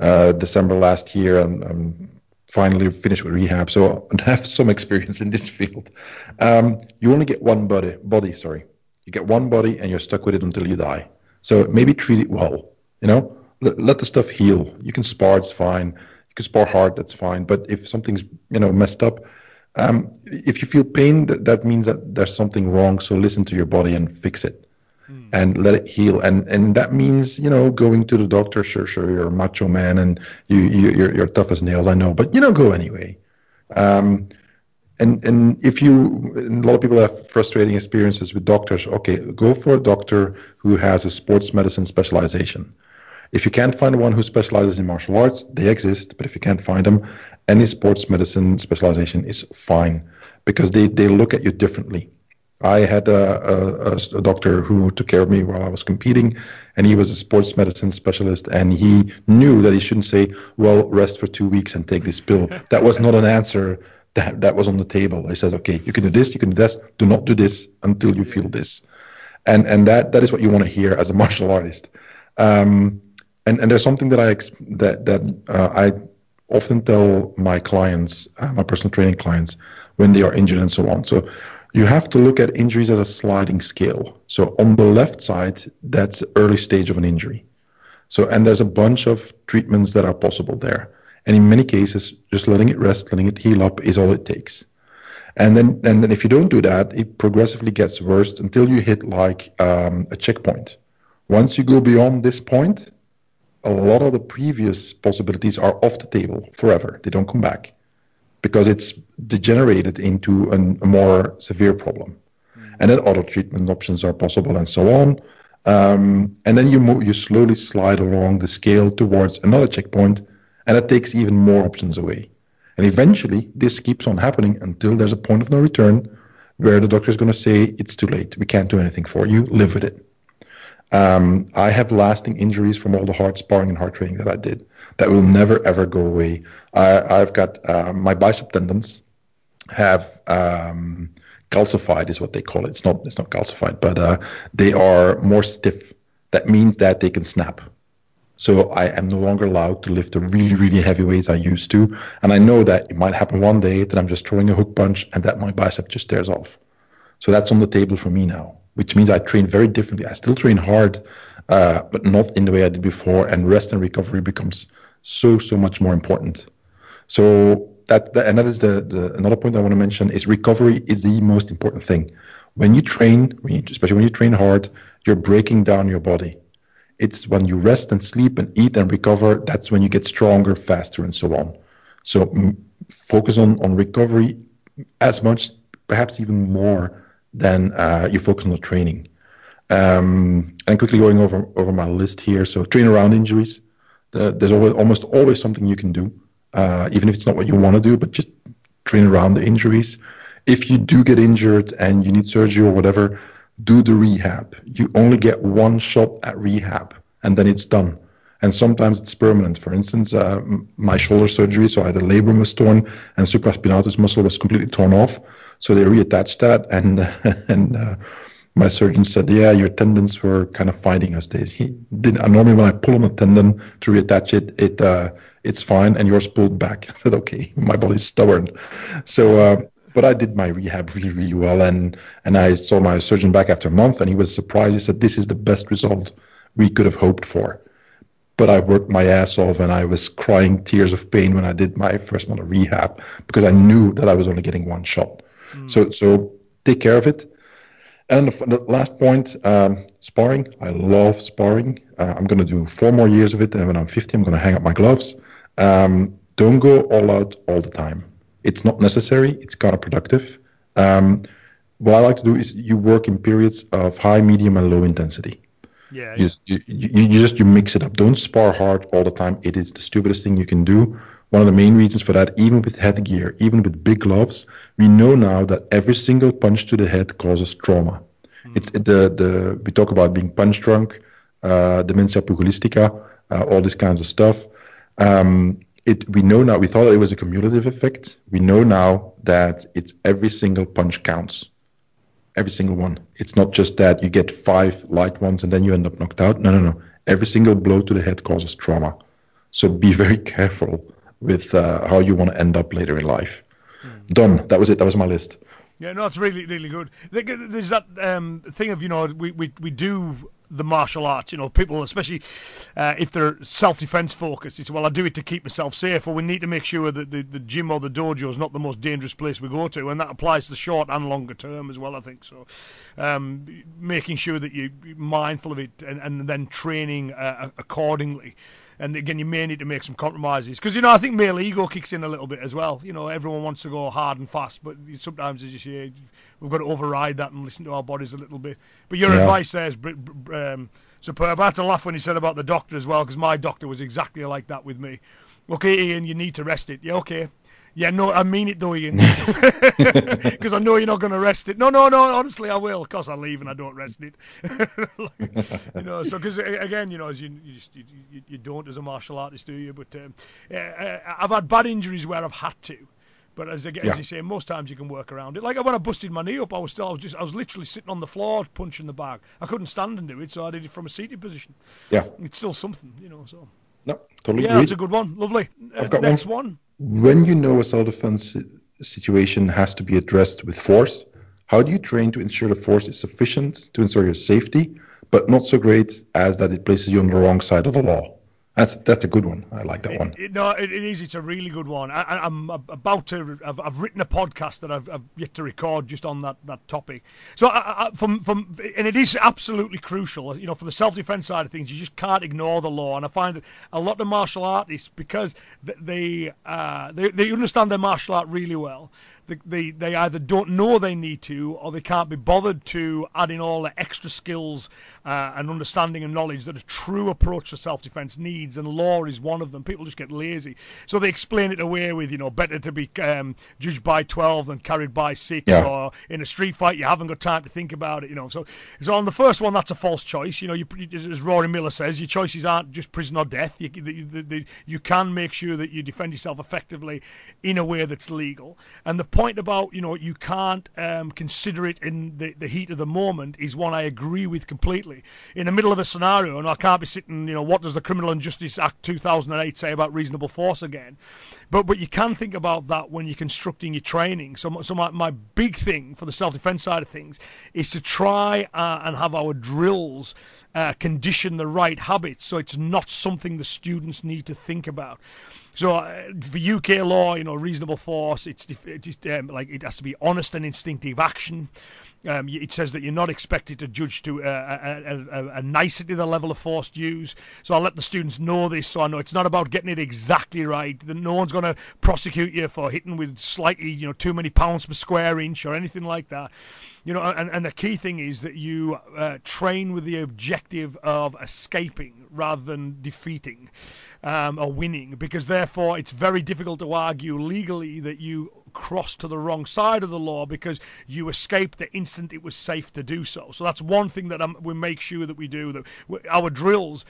uh, December last year, and I'm finally finished with rehab. So I have some experience in this field. Um, you only get one body. Body, sorry. You get one body, and you're stuck with it until you die. So maybe treat it well. You know, let, let the stuff heal. You can spar; it's fine. You can spar hard; that's fine. But if something's you know messed up um, if you feel pain, that, that means that there's something wrong. So listen to your body and fix it, mm. and let it heal. And and that means you know going to the doctor. Sure, sure, you're a macho man and you, you you're, you're tough as nails. I know, but you know, go anyway. Um, and and if you and a lot of people have frustrating experiences with doctors. Okay, go for a doctor who has a sports medicine specialization. If you can't find one who specializes in martial arts, they exist. But if you can't find them, any sports medicine specialization is fine because they, they look at you differently. I had a, a, a, doctor who took care of me while I was competing, and he was a sports medicine specialist, and he knew that he shouldn't say, "Well, rest for two weeks and take this pill." that was not an answer that that was on the table. He said, "Okay, you can do this, you can do this. Do not do this until you feel this," and and that that is what you want to hear as a martial artist. Um, and and there's something that I that that uh, I often tell my clients, uh, my personal training clients, when they are injured and so on. So you have to look at injuries as a sliding scale. So on the left side, that's early stage of an injury. So and there's a bunch of treatments that are possible there. And in many cases, just letting it rest, letting it heal up is all it takes. And then and then if you don't do that, it progressively gets worse until you hit like um, a checkpoint. Once you go beyond this point, a lot of the previous possibilities are off the table forever. They don't come back because it's degenerated into an, a more severe problem. Mm. And then other treatment options are possible and so on. Um, and then you move, you slowly slide along the scale towards another checkpoint, and it takes even more options away. And eventually, this keeps on happening until there's a point of no return where the doctor is going to say, It's too late. We can't do anything for you. Live with it. Um, I have lasting injuries from all the hard sparring and hard training that I did that will never ever go away. I, have got uh, my bicep tendons have um, calcified, is what they call it. It's not it's not calcified, but uh, they are more stiff. That means that they can snap. So I am no longer allowed to lift the really really heavy weights I used to, and I know that it might happen one day that I'm just throwing a hook punch and that my bicep just tears off. So that's on the table for me now which means I train very differently. I still train hard, uh, but not in the way I did before. And rest and recovery becomes so so much more important. So that, that and that is the, the another point I want to mention is recovery is the most important thing. When you train, when you, especially when you train hard, you're breaking down your body. It's when you rest and sleep and eat and recover that's when you get stronger, faster, and so on. So m- focus on on recovery as much, perhaps even more then uh, you focus on the training. Um, and quickly going over over my list here. So train around injuries. The, there's always, almost always something you can do, uh, even if it's not what you want to do, but just train around the injuries. if you do get injured and you need surgery or whatever, do the rehab. You only get one shot at rehab, and then it's done. And sometimes it's permanent. For instance, uh, my shoulder surgery, so I had a labrum was torn and supraspinatus muscle was completely torn off. So they reattached that, and and uh, my surgeon said, "Yeah, your tendons were kind of fighting us." They he did normally when I pull on a tendon to reattach it, it uh, it's fine, and yours pulled back. I said, "Okay, my body's stubborn." So, uh, but I did my rehab really, really well, and and I saw my surgeon back after a month, and he was surprised. He said, "This is the best result we could have hoped for." But I worked my ass off, and I was crying tears of pain when I did my first month of rehab because I knew that I was only getting one shot. Mm. So, so take care of it. And the, the last point, um, sparring. I love sparring. Uh, I'm going to do four more years of it, and when I'm 50, I'm going to hang up my gloves. Um, don't go all out all the time. It's not necessary. It's kind counterproductive. Um, what I like to do is you work in periods of high, medium, and low intensity. Yeah. You, you, you, you just you mix it up. Don't spar hard all the time. It is the stupidest thing you can do. One of the main reasons for that, even with headgear, even with big gloves, we know now that every single punch to the head causes trauma. Mm. It's the the we talk about being punch drunk, uh, dementia pugilistica, uh, all these kinds of stuff. Um, it we know now. We thought it was a cumulative effect. We know now that it's every single punch counts, every single one. It's not just that you get five light ones and then you end up knocked out. No, no, no. Every single blow to the head causes trauma. So be very careful with uh, how you want to end up later in life. Done. That was it. That was my list. Yeah, no, it's really, really good. There's that um, thing of you know we, we, we do the martial arts. You know, people, especially uh, if they're self-defense focused, it's well, I do it to keep myself safe. Or we need to make sure that the, the gym or the dojo is not the most dangerous place we go to, and that applies to the short and longer term as well. I think so. Um, making sure that you're mindful of it and, and then training uh, accordingly and again, you may need to make some compromises because you know I think male ego kicks in a little bit as well. You know, everyone wants to go hard and fast, but sometimes, as you say, we've got to override that and listen to our bodies a little bit. But your yeah. advice there is um, superb. I had to laugh when you said about the doctor as well because my doctor was exactly like that with me. Okay, Ian, you need to rest it. Yeah, okay. Yeah, no, I mean it though, Ian, because I know you're not going to rest it. No, no, no. Honestly, I will. Of course, I leave and I don't rest it. like, you know, so because again, you know, as you you, just, you you, don't as a martial artist, do you? But um, uh, I've had bad injuries where I've had to. But as, again, yeah. as you say, most times you can work around it. Like when I busted my knee up, I was still, I was just, I was literally sitting on the floor punching the bag. I couldn't stand and do it, so I did it from a seated position. Yeah, it's still something, you know. So no, totally. Yeah, agreed. that's a good one. Lovely. I've got next one. one when you know a self-defense situation has to be addressed with force, how do you train to ensure the force is sufficient to ensure your safety, but not so great as that it places you on the wrong side of the law? That's that's a good one. I like that it, one. It, no, it, it is. It's a really good one. I, am about to. I've, I've, written a podcast that I've, I've, yet to record just on that, that topic. So, I, I, from from and it is absolutely crucial. You know, for the self defense side of things, you just can't ignore the law. And I find that a lot of martial artists, because they uh, they they understand their martial art really well, they, they either don't know they need to or they can't be bothered to add in all the extra skills uh, and understanding and knowledge that a true approach to self-defense needs and law is one of them. People just get lazy. So they explain it away with you know better to be um, judged by 12 than carried by 6 yeah. or in a street fight you haven't got time to think about it you know. So so on the first one that's a false choice. You know you, as Rory Miller says your choices aren't just prison or death. You, the, the, the, you can make sure that you defend yourself effectively in a way that's legal. And the point about you know you can't um, consider it in the, the heat of the moment is one I agree with completely. In the middle of a scenario, and I can't be sitting, you know, what does the Criminal and Justice Act 2008 say about reasonable force again? But but you can think about that when you're constructing your training. So so my, my big thing for the self defense side of things is to try uh, and have our drills uh, condition the right habits, so it's not something the students need to think about. So uh, for UK law, you know, reasonable force, it's, it's um, like it has to be honest and instinctive action. Um, it says that you're not expected to judge to uh, a, a, a, nicety the level of force used. So I'll let the students know this, so I know it's not about getting it exactly right. That no one's going to prosecute you for hitting with slightly, you know, too many pounds per square inch or anything like that. You know, and, and the key thing is that you uh, train with the objective of escaping rather than defeating um, or winning, because therefore it's very difficult to argue legally that you cross to the wrong side of the law because you escaped the instant it was safe to do so. So that's one thing that um, we make sure that we do. That we, our drills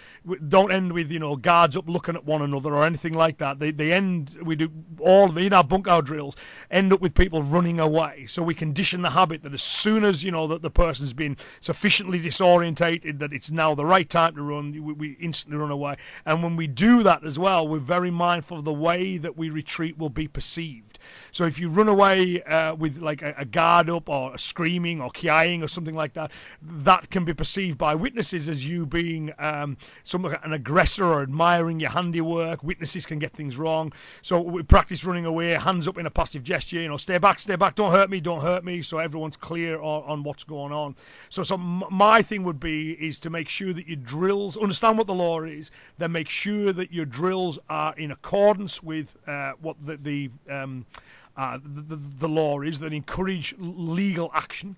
don't end with you know guards up looking at one another or anything like that. They they end we do all of in our bunkai drills end up with people running away. So we condition the habit that as soon as you know that the person's been sufficiently disorientated that it's now the right time to run, we, we instantly run away. And when we do that as well, we're very mindful of the way that we retreat will be perceived. So if you run away uh, with like a, a, guard up or screaming or kiaing or something like that, that can be perceived by witnesses as you being um, some an aggressor or admiring your handiwork. Witnesses can get things wrong. So we practice running away, hands up in a passive gesture. You know, stay back, stay back, don't hurt me, don't hurt me. So everyone's clear on, on what's going on. So, so my thing would be is to make sure that your drills understand what the law is, then make sure that your drills are in accordance with uh, what the the um, uh, the, the, law is that encourage legal action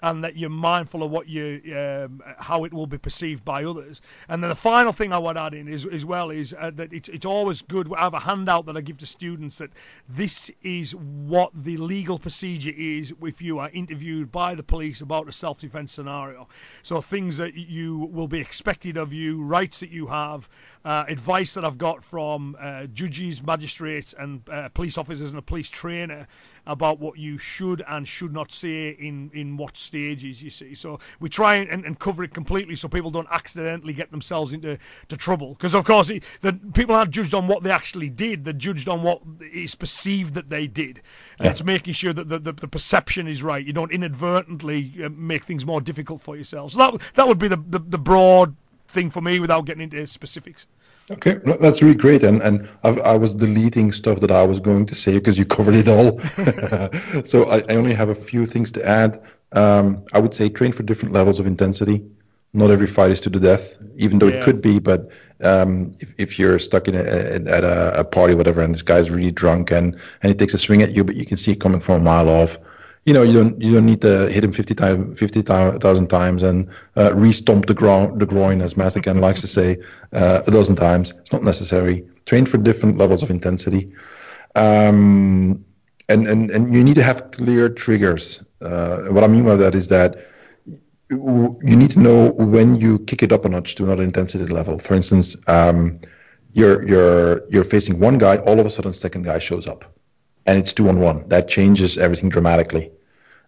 and that you're mindful of what you um, how it will be perceived by others. And then the final thing I would add in is as well is uh, that it's it's always good. I have a handout that I give to students that this is what the legal procedure is if you are interviewed by the police about a self-defense scenario. So things that you will be expected of you, rights that you have, uh, advice that I've got from uh, judges, magistrates, and uh, police officers and a police trainer about what you should and should not say in, in what stages, you see. So we try and, and cover it completely so people don't accidentally get themselves into to trouble. Because, of course, it, the, people aren't judged on what they actually did, they're judged on what is perceived that they did. And yeah. it's making sure that the, the, the, perception is right. You don't inadvertently uh, make things more difficult for yourself. So that, that would be the, the, the broad thing for me without getting into specifics. Okay, that's really great. And and I've, i was deleting stuff that I was going to say because you covered it all. so I, I, only have a few things to add. Um, I would say train for different levels of intensity. Not every fight is to the death, even though yeah. it could be. But um, if, if you're stuck in a, at a, a party, whatever, and this guy's really drunk and and he takes a swing at you, but you can see it coming from a mile off you know, you don't you don't need to hit him 50 times, 50,000 times and uh, re-stomp the, groin, the groin, as Master Ken likes to say, uh, a dozen times. It's not necessary. Train for different levels of intensity. Um, and, and, and you need to have clear triggers. Uh, what I mean by that is that you need to know when you kick it up a notch to another intensity level. For instance, um, you're you're you're facing one guy, all of a sudden, second guy shows up, and it's two on one. That changes everything dramatically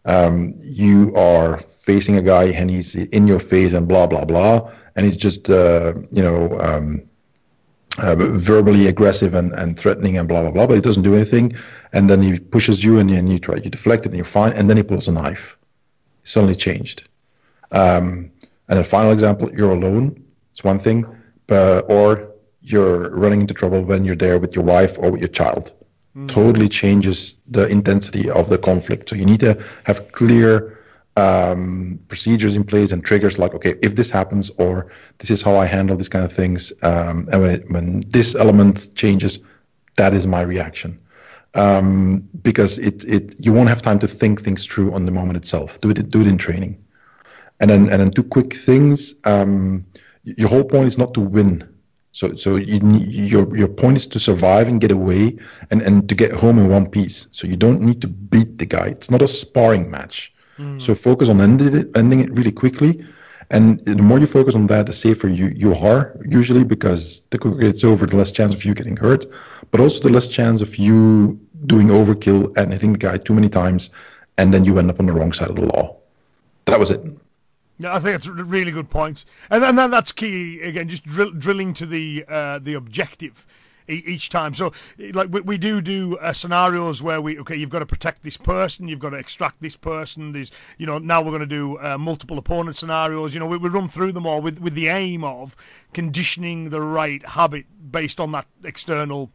um, you are facing a guy and he's in your face and blah blah blah, and he's just uh, you know um, uh, verbally aggressive and, and threatening and blah blah blah, but he doesn't do anything, and then he pushes you and, and you try you deflect it and you're fine, and then he pulls a knife. suddenly changed. Um, and a final example, you're alone. It's one thing, but, or you're running into trouble when you're there with your wife or with your child mm. totally changes the intensity of the conflict. So you need to have clear um, procedures in place and triggers like, okay, if this happens, or this is how I handle these kind of things, um, and when, it, when this element changes, that is my reaction. Um, because it, it you won't have time to think things through on the moment itself. Do it do it in training, and then and then two quick things. Um, your whole point is not to win so, so you need, your your point is to survive and get away, and and to get home in one piece. So you don't need to beat the guy. It's not a sparring match. Mm. So focus on ending it, ending it really quickly, and the more you focus on that, the safer you you are usually because the quicker it's over, the less chance of you getting hurt, but also the less chance of you doing overkill and hitting the guy too many times, and then you end up on the wrong side of the law. That was it. Yeah, I think it's a really good point, and then that's key again. Just drill, drilling to the uh, the objective each time. So, like we, we do do uh, scenarios where we okay, you've got to protect this person, you've got to extract this person. There's you know now we're going to do uh, multiple opponent scenarios. You know we, we run through them all with with the aim of conditioning the right habit based on that external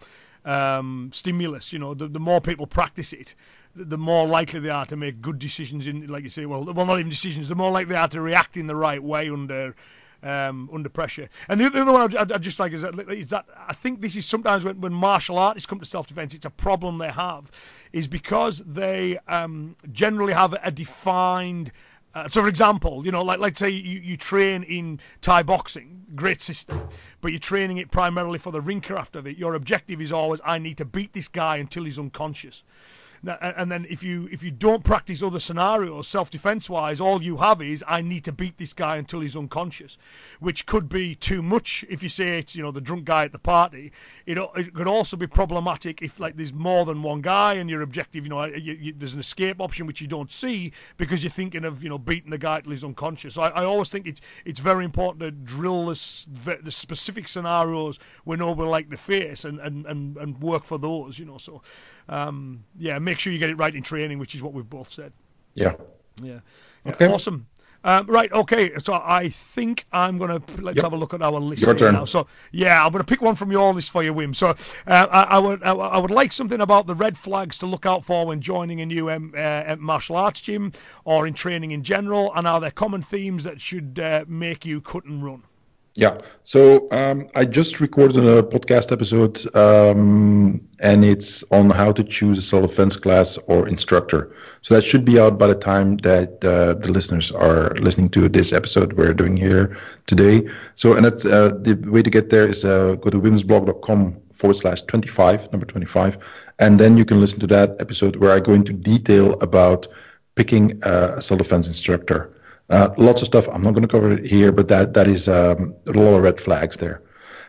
um, stimulus. You know the the more people practice it, the more likely they are to make good decisions in, like you say, well, well, not even decisions. The more likely they are to react in the right way under um, under pressure. And the, the other one I'd, I'd, just like is that, is that I think this is sometimes when, when martial artists come to self defense, it's a problem they have, is because they um, generally have a defined. Uh, so, for example, you know, like let's say you, you train in Thai boxing, great system, but you're training it primarily for the ring craft of it. Your objective is always, I need to beat this guy until he's unconscious. And then if you if you don't practice other scenarios, self defense wise, all you have is I need to beat this guy until he's unconscious, which could be too much if you say it's you know the drunk guy at the party. It, it could also be problematic if like there's more than one guy and your objective, you know, you, you, there's an escape option which you don't see because you're thinking of you know beating the guy till he's unconscious. So I, I always think it's it's very important to drill the, the specific scenarios we know we like to face and, and, and, and work for those, you know. So um, yeah, make sure you get it right in training, which is what we've both said. Yeah. Yeah. yeah. Okay. Awesome. Um, right, okay. So I think I'm going to let's yep. have a look at our list Your turn. now. So yeah, I'm going to pick one from your list for you, Wim. So uh, I, I, would I, I, would like something about the red flags to look out for when joining a new um, uh, martial arts gym or in training in general, and are there common themes that should uh, make you cut and run? Yeah. So um, I just recorded a podcast episode, um, and it's on how to choose a self-defense class or instructor. So that should be out by the time that uh, the listeners are listening to this episode we're doing here today. So, and that's, uh, the way to get there is uh, go to wimsblog.com forward slash 25, number 25, and then you can listen to that episode where I go into detail about picking a self-defense instructor. Uh, lots of stuff. I'm not going to cover it here, but that is um, a lot of red flags there.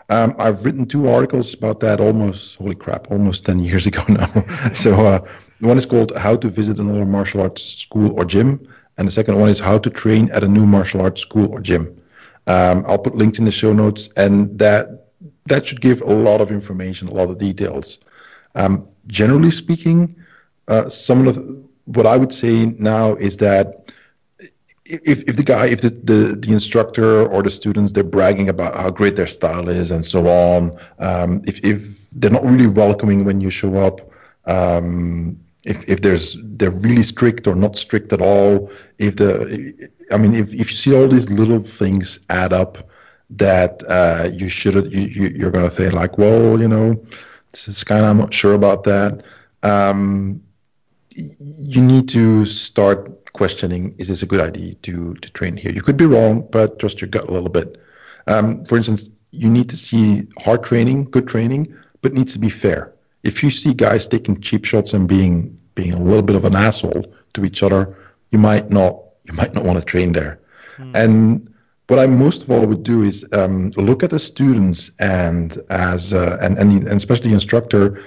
Um, I've written two articles about that almost, holy crap, almost 10 years ago now. so uh, one is called How to Visit Another Martial Arts School or Gym, and the second one is How to Train at a New Martial Arts School or Gym. Um, I'll put links in the show notes, and that that should give a lot of information, a lot of details. Um, generally speaking, uh, some of the, what I would say now is that if, if the guy, if the, the, the instructor or the students, they're bragging about how great their style is and so on, um, if, if they're not really welcoming when you show up, um, if, if there's they're really strict or not strict at all, if the, I mean, if, if you see all these little things add up, that uh, you should you, you you're gonna say like, well, you know, is kind of I'm not sure about that. Um, you need to start questioning is this a good idea to to train here? You could be wrong, but trust your gut a little bit. Um, for instance, you need to see hard training, good training, but needs to be fair. If you see guys taking cheap shots and being being a little bit of an asshole to each other, you might not you might not want to train there. Mm. And what I most of all would do is um, look at the students and as uh, and and, the, and especially the instructor,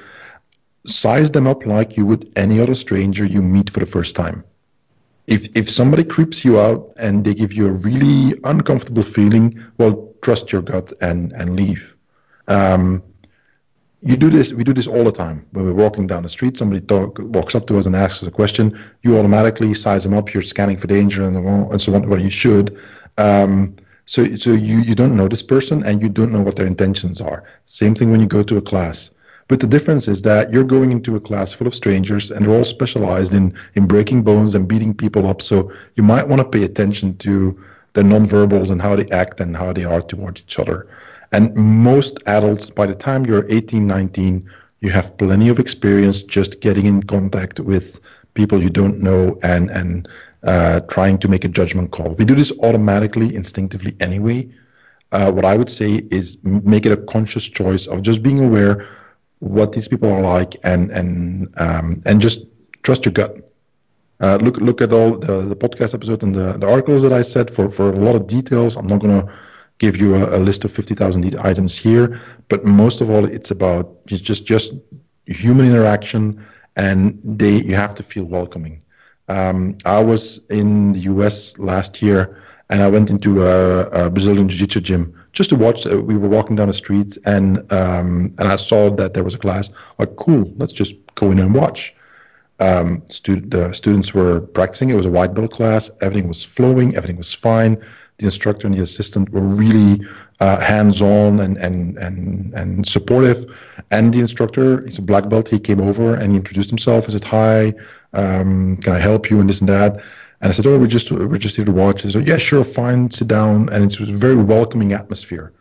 size them up like you would any other stranger you meet for the first time if if somebody creeps you out and they give you a really uncomfortable feeling, well, trust your gut and and leave. Um, you do this. We do this all the time when we're walking down the street. Somebody talk, walks up to us and asks us a question. You automatically size them up. You're scanning for danger and, and so on. Well, you should. Um, so so you you don't know this person and you don't know what their intentions are. Same thing when you go to a class. But the difference is that you're going into a class full of strangers and they're all specialized in, in breaking bones and beating people up. So you might want to pay attention to their nonverbals and how they act and how they are towards each other. And most adults, by the time you're 18, 19, you have plenty of experience just getting in contact with people you don't know and, and uh, trying to make a judgment call. We do this automatically, instinctively anyway. Uh, what I would say is make it a conscious choice of just being aware what these people are like and and um, and just trust your gut. Uh, look look at all the, the podcast episode and the, the articles that I said for, for a lot of details. I'm not to give you a, a, list of 50,000 items here, but most of all, it's about it's just just human interaction, and they you have to feel welcoming. Um, I was in the U.S. last year, and I went into a, a Brazilian Jiu-Jitsu gym just to watch. Uh, we were walking down the street, and um, and I saw that there was a class. Like, cool, let's just go in and watch. Um, stud- the students were practicing. It was a white belt class. Everything was flowing. Everything was fine. The instructor and the assistant were really uh, hands-on and, and and and supportive. And the instructor, he's a black belt. He came over and he introduced himself. He said, "Hi, um, can I help you?" and this and that. And I said, "Oh, we're just we're just here to watch." He said, "Yeah, sure, fine, sit down." And it's a very welcoming atmosphere.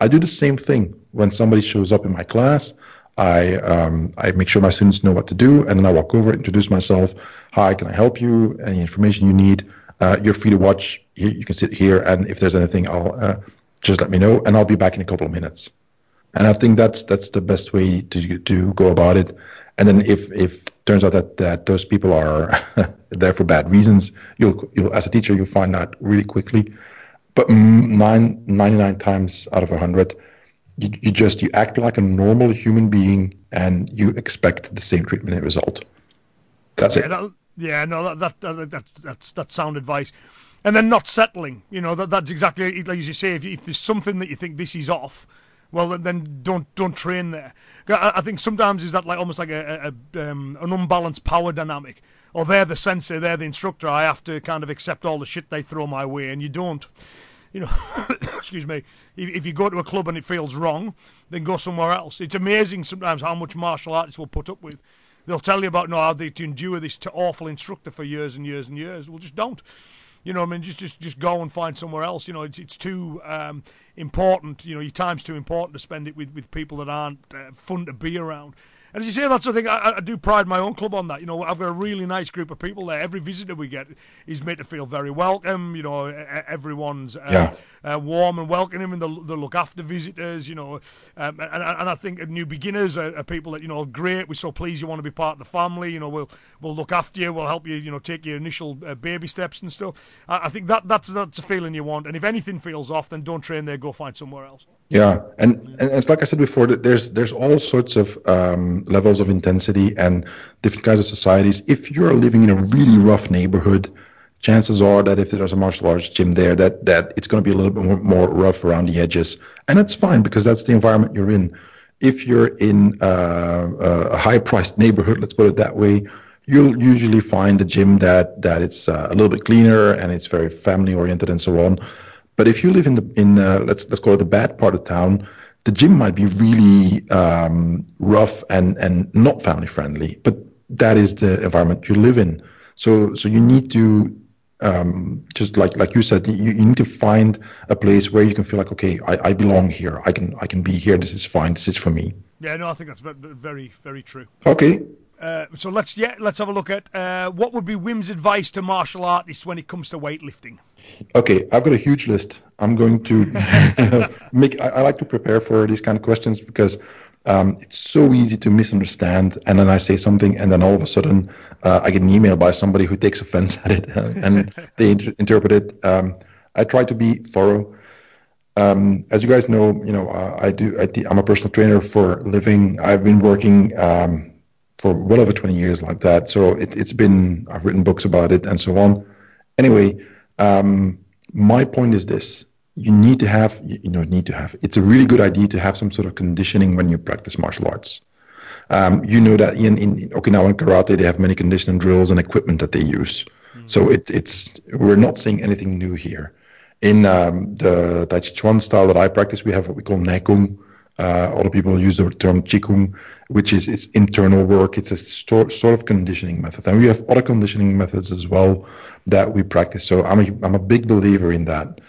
I do the same thing when somebody shows up in my class. I um, I make sure my students know what to do, and then I walk over, introduce myself. Hi, can I help you? Any information you need? Uh, you're free to watch. You, you, can sit here, and if there's anything, I'll uh, just let me know, and I'll be back in a couple of minutes. And I think that's that's the best way to to go about it. And then if if turns out that that those people are there for bad reasons, you'll you'll as a teacher you'll find out really quickly. But nine, 99 times out of 100, you, you just you act like a normal human being and you expect the same treatment and result. That's yeah, it. That, yeah, no, that, that, that, that, that's, that's sound advice. And then not settling, you know, that, that's exactly like you say. If, if there's something that you think this is off, well, then don't don't train there. I, think sometimes is that like almost like a, a um, an unbalanced power dynamic. Or they're the sensei, they're the instructor. I have to kind of accept all the shit they throw my way, and you don't you know, excuse me, if, if, you go to a club and it feels wrong, then go somewhere else. It's amazing sometimes how much martial artists will put up with. They'll tell you about no, how they to endure this awful instructor for years and years and years. Well, just don't. You know, I mean, just just just go and find somewhere else. You know, it's, it's too um, important. You know, your time's too important to spend it with, with people that aren't uh, fun to be around. And as you say, that's the thing. I, I, do pride my own club on that. You know, I've got a really nice group of people there. Every visitor we get is made to feel very welcome. You know, everyone's uh, yeah. uh, warm and welcoming, and they, they look after visitors. You know, um, and, and I think new beginners are, are, people that you know great. We're so pleased you want to be part of the family. You know, we'll we'll look after you. We'll help you. You know, take your initial uh, baby steps and stuff. I, I think that that's that's a feeling you want. And if anything feels off, then don't train there. Go find somewhere else. Yeah, and and it's like I said before, there's there's all sorts of um, levels of intensity and different kinds of societies. If you're living in a really rough neighborhood, chances are that if there's a martial arts gym there, that that it's going to be a little bit more, more rough around the edges, and that's fine because that's the environment you're in. If you're in uh, a high-priced neighborhood, let's put it that way, you'll usually find a gym that that it's uh, a little bit cleaner and it's very family-oriented and so on. But if you live in the in uh, let's let's call it the bad part of town, the gym might be really um, rough and and not family friendly. But that is the environment you live in. So so you need to um, just like like you said, you, you need to find a place where you can feel like okay, I, I belong here. I can I can be here. This is fine. This is for me. Yeah, no, I think that's very very true. Okay. Uh, so let's yeah let's have a look at uh, what would be Wim's advice to martial artists when it comes to weightlifting. Okay, I've got a huge list. I'm going to make. I, I, like to prepare for these kind of questions because um, it's so easy to misunderstand. And then I say something, and then all of a sudden uh, I get an email by somebody who takes offense at it, and they inter- interpret it. Um, I try to be thorough. Um, as you guys know, you know uh, I do. I am a personal trainer for living. I've been working um, for well over 20 years like that. So it, it's been. I've written books about it and so on. Anyway um, my point is this: you need to have, you know, need to have. It's a really good idea to have some sort of conditioning when you practice martial arts. Um, you know that in, in Okinawan karate they have many conditioning drills and equipment that they use. Mm-hmm. So it, it's we're not saying anything new here. In um, the Tai Chi Chuan style that I practice, we have what we call Neikung, uh, other people use the term qigong, which is it's internal work. It's a sort sort of conditioning method, and we have other conditioning methods as well that we practice. So I'm a, I'm a big believer in that.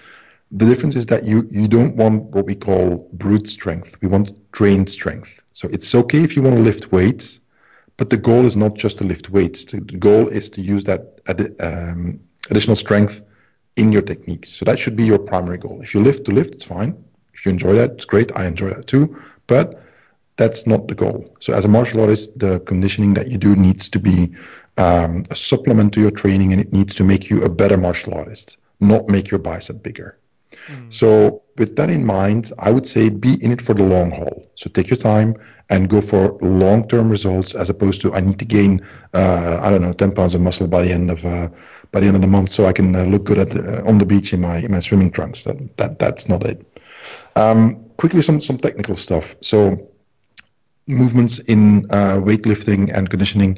The difference is that you you don't want what we call brute strength. We want trained strength. So it's okay if you want to lift weights, but the goal is not just to lift weights. The goal is to use that um, additional strength in your techniques. So that should be your primary goal. If you lift to lift, it's fine if you enjoy that, it's great. I enjoy that too. But that's not the goal. So as a martial artist, the conditioning that you do needs to be um, a supplement to your training, and it needs to make you a better martial artist, not make your bicep bigger. Mm. So with that in mind, I would say be in it for the long haul. So take your time and go for long-term results, as opposed to I need to gain, uh, I don't know, 10 pounds of muscle by the end of uh, by the end of the month, so I can uh, look good at the, on the beach in my in my swimming trunks. That, that that's not it. Um, quickly, some some technical stuff. So, movements in uh, weightlifting and conditioning.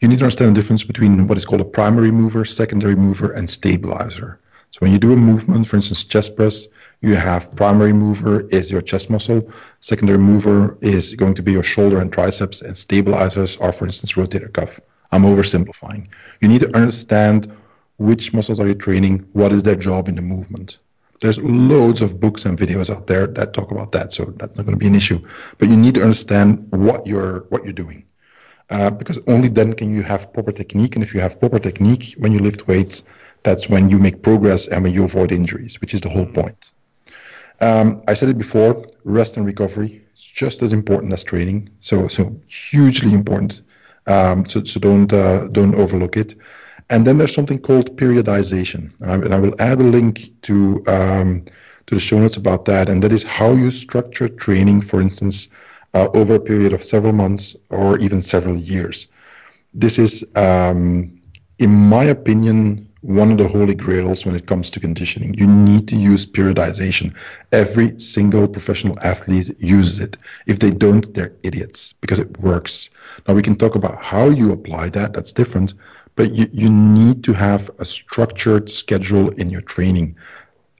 You need to understand the difference between what is called a primary mover, secondary mover, and stabilizer. So when you do a movement, for instance, chest press, you have primary mover is your chest muscle, secondary mover is going to be your shoulder and triceps, and stabilizers are, for instance, rotator cuff. I'm oversimplifying. You need to understand which muscles are you training, what is their job in the movement. There's loads of books and videos out there that talk about that, so that's not going to be an issue. But you need to understand what you're what you're doing, uh, because only then can you have proper technique. And if you have proper technique when you lift weights, that's when you make progress and when you avoid injuries, which is the whole point. Um, I said it before: rest and recovery. Is just as important as training. So so hugely important. Um, so so don't uh, don't overlook it. And then there's something called periodization, and I, and I will add a link to um, to the show notes about that. And that is how you structure training, for instance, uh, over a period of several months or even several years. This is, um, in my opinion, one of the holy grails when it comes to conditioning. You need to use periodization. Every single professional athlete uses it. If they don't, they're idiots because it works. Now, we can talk about how you apply that, that's different, but you, you need to have a structured schedule in your training.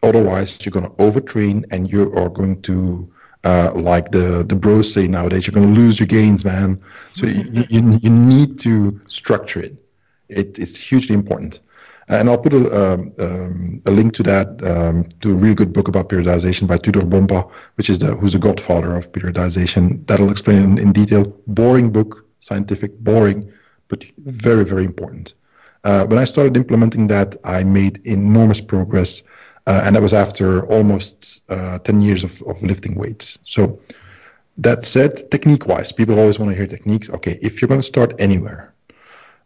Otherwise, you're going to overtrain and you are going to uh, like the the bros say nowadays, you're going to lose your gains, man. So you, you, you need to structure it. it. It's hugely important. And I'll put a, um, um, a link to that um, to a really good book about periodization by Tudor Bompa, which is the who's the godfather of periodization. That'll explain in, in detail. Boring book, scientific, boring, but very very important. Uh, when I started implementing that, I made enormous progress uh, and that was after almost uh, 10 years of, of lifting weights. So that said, technique wise, people always want to hear techniques. Okay, if you're going to start anywhere,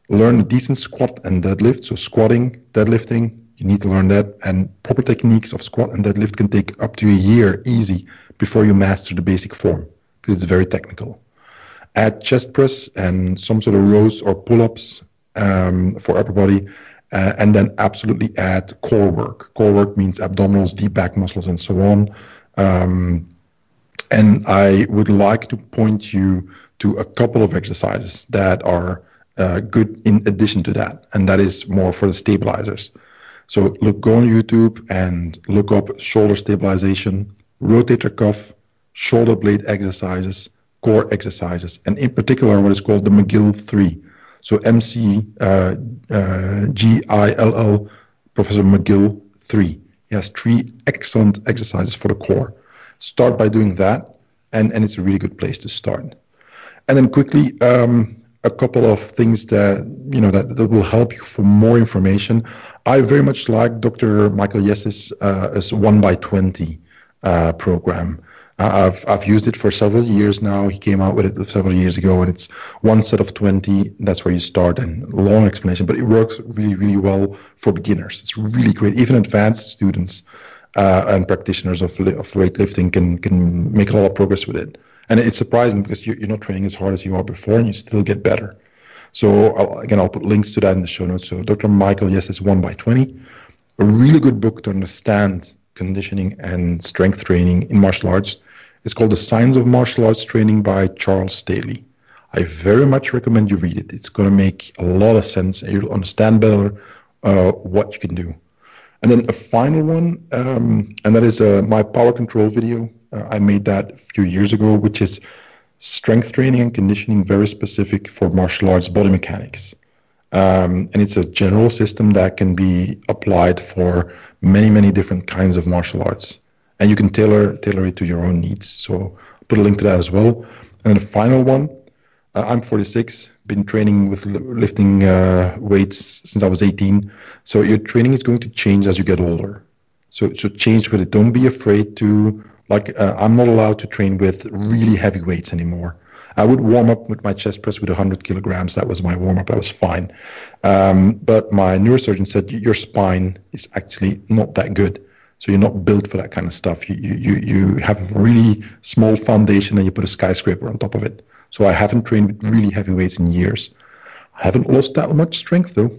learn a decent squat and deadlift. So squatting, deadlifting, you need to learn that. And proper techniques of squat and deadlift can take up to a year easy before you master the basic form because it's very technical. Add chest press and some sort of rows or pull-ups um, for upper body uh, and then absolutely add core work. Core work means abdominals, deep back muscles, and so on. Um, and I would like to point you to a couple of exercises that are uh, good in addition to that, and that is more for the stabilizers. So look, go on YouTube and look up shoulder stabilization, rotator cuff, shoulder blade exercises, core exercises, and in particular what is called the McGill 3. So MC uh, uh, Professor McGill 3. He has three excellent exercises for the core. Start by doing that, and, and it's a really good place to start. And then quickly, um, a couple of things that you know that, that will help you for more information. I very much like Dr. Michael Yessis uh, one by twenty uh, program. I've I've used it for several years now. He came out with it several years ago, and it's one set of twenty. That's where you start, and long explanation, but it works really really well for beginners. It's really great. Even advanced students uh, and practitioners of of weightlifting can can make a lot of progress with it. And it's surprising because you're not training as hard as you are before, and you still get better. So I'll, again, I'll put links to that in the show notes. So Dr. Michael Yessis one by twenty, a really good book to understand conditioning and strength training in martial arts. It's called The Science of Martial Arts Training by Charles Staley. I very much recommend you read it. It's going to make a lot of sense and you'll understand better uh, what you can do. And then a final one, um, and that is uh, my power control video. Uh, I made that a few years ago, which is strength training and conditioning very specific for martial arts body mechanics. Um, and it's a general system that can be applied for many, many different kinds of martial arts. And you can tailor tailor it to your own needs. So put a link to that as well. And the final one, uh, I'm 46, been training with lifting uh, weights since I was 18. So your training is going to change as you get older. So so change with it. Don't be afraid to like. Uh, I'm not allowed to train with really heavy weights anymore. I would warm up with my chest press with 100 kilograms. That was my warm up. I was fine. Um, but my neurosurgeon said your spine is actually not that good. So you're not built for that kind of stuff. You, you, you have a really small foundation and you put a skyscraper on top of it. So I haven't trained with really heavy weights in years. I haven't lost that much strength though.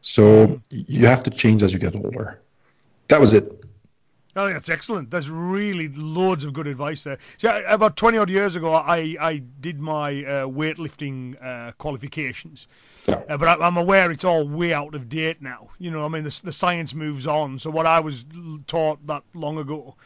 So you have to change as you get older. That was it. Oh, that's excellent. There's really loads of good advice there. See, about 20 odd years ago, I, I did my uh, weightlifting uh, qualifications. Uh, but I, am aware it's all way out of date now. You know, I mean, the, the science moves on. So what I was taught that long ago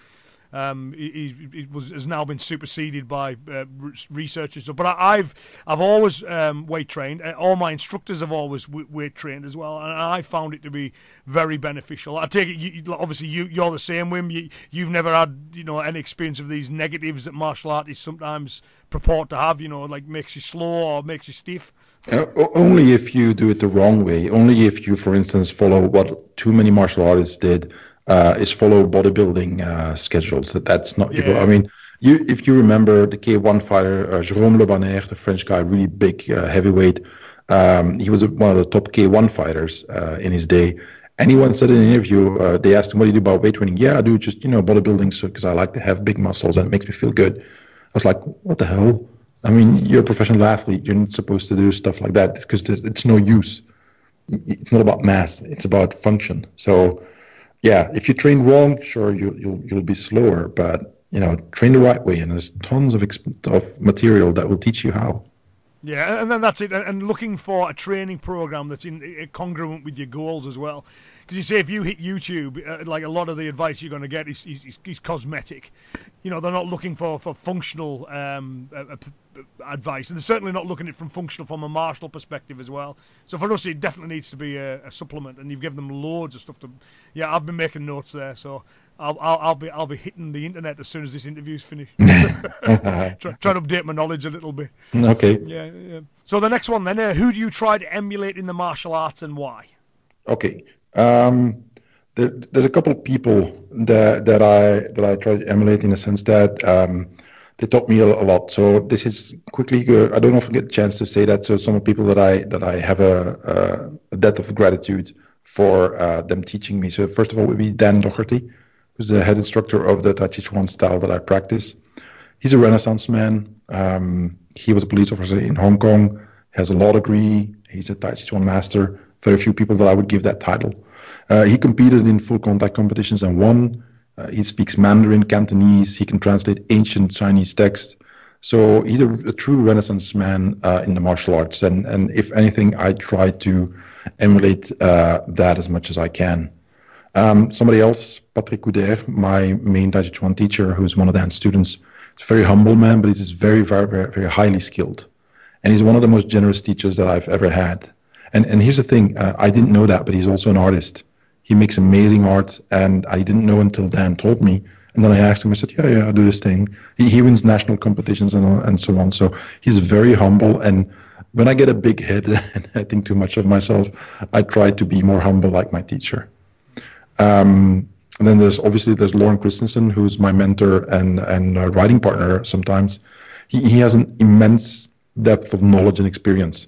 um, it, it, was has now been superseded by uh, researchers. But I, have I've always um, weight trained. Uh, all my instructors have always weight trained as well, and I found it to be very beneficial. I take it, you, obviously, you you're the same, Wim. You, you've never had you know any experience of these negatives that martial artists sometimes purport to have. You know, like makes you slow or makes you stiff. Uh, only if you do it the wrong way. Only if you, for instance, follow what too many martial artists did uh, is follow bodybuilding uh, schedules. That that's not. Yeah. I mean, You, if you remember the K1 fighter uh, Jérôme Le Banner, the French guy, really big uh, heavyweight. Um, he was one of the top K1 fighters uh, in his day. And he once said in an interview, uh, they asked him, "What do you do about weight training?" Yeah, I do just you know bodybuilding, so because I like to have big muscles and it makes me feel good. I was like, "What the hell?" I mean, you're a professional athlete. You're not supposed to do stuff like that because it's no use. It's not about mass. It's about function. So, yeah, if you train wrong, sure, you, you'll you'll be slower, but you know, train the right way, and there's tons of exp- of material that will teach you how. Yeah, and then that's it. And looking for a training program that's in congruent with your goals as well. Because you say if you hit YouTube, uh, like a lot of the advice you're going to get is, is, is, cosmetic. You know, they're not looking for for functional um, uh, uh, advice, and they're certainly not looking at it from functional from a martial perspective as well. So for us, it definitely needs to be a, a supplement, and you've given them loads of stuff to. Yeah, I've been making notes there, so I'll, I'll, I'll, be I'll be hitting the internet as soon as this interview's finished. try, try to update my knowledge a little bit. Okay. Yeah. yeah. So the next one then, uh, who do you try to emulate in the martial arts and why? Okay. Um, there, there's a couple of people that that I that I try to emulate in the sense that um, they taught me a, a, lot. So this is quickly. I don't often get a chance to say that. So some people that I that I have a, a, debt of gratitude for uh, them teaching me. So first of all would be Dan Docherty who's the head instructor of the Tai Chi Chuan style that I practice. He's a Renaissance man. Um, he was a police officer in Hong Kong, has a law degree. He's a Tai Chi Chuan master. Very few people that I would give that title. Uh, he competed in full contact competitions and won. Uh, he speaks Mandarin, Cantonese. He can translate ancient Chinese texts. So he's a, a true Renaissance man uh, in the martial arts. And, and if anything, I try to emulate uh, that as much as I can. Um, somebody else, Patrick Couder, my main Tai Chi Chuan teacher, who's one of Dan's students, is a very humble man, but he's very, very, very, very highly skilled. And he's one of the most generous teachers that I've ever had. And, and here's the thing uh, I didn't know that, but he's also an artist. He makes amazing art, and I didn't know until Dan told me. And then I asked him, I said, Yeah, yeah, I do this thing. He, he wins national competitions and, and so on. So he's very humble. And when I get a big head and I think too much of myself, I try to be more humble like my teacher. Um, and then there's obviously there's Loren Christensen, who's my mentor and and writing partner. Sometimes he, he has an immense depth of knowledge and experience,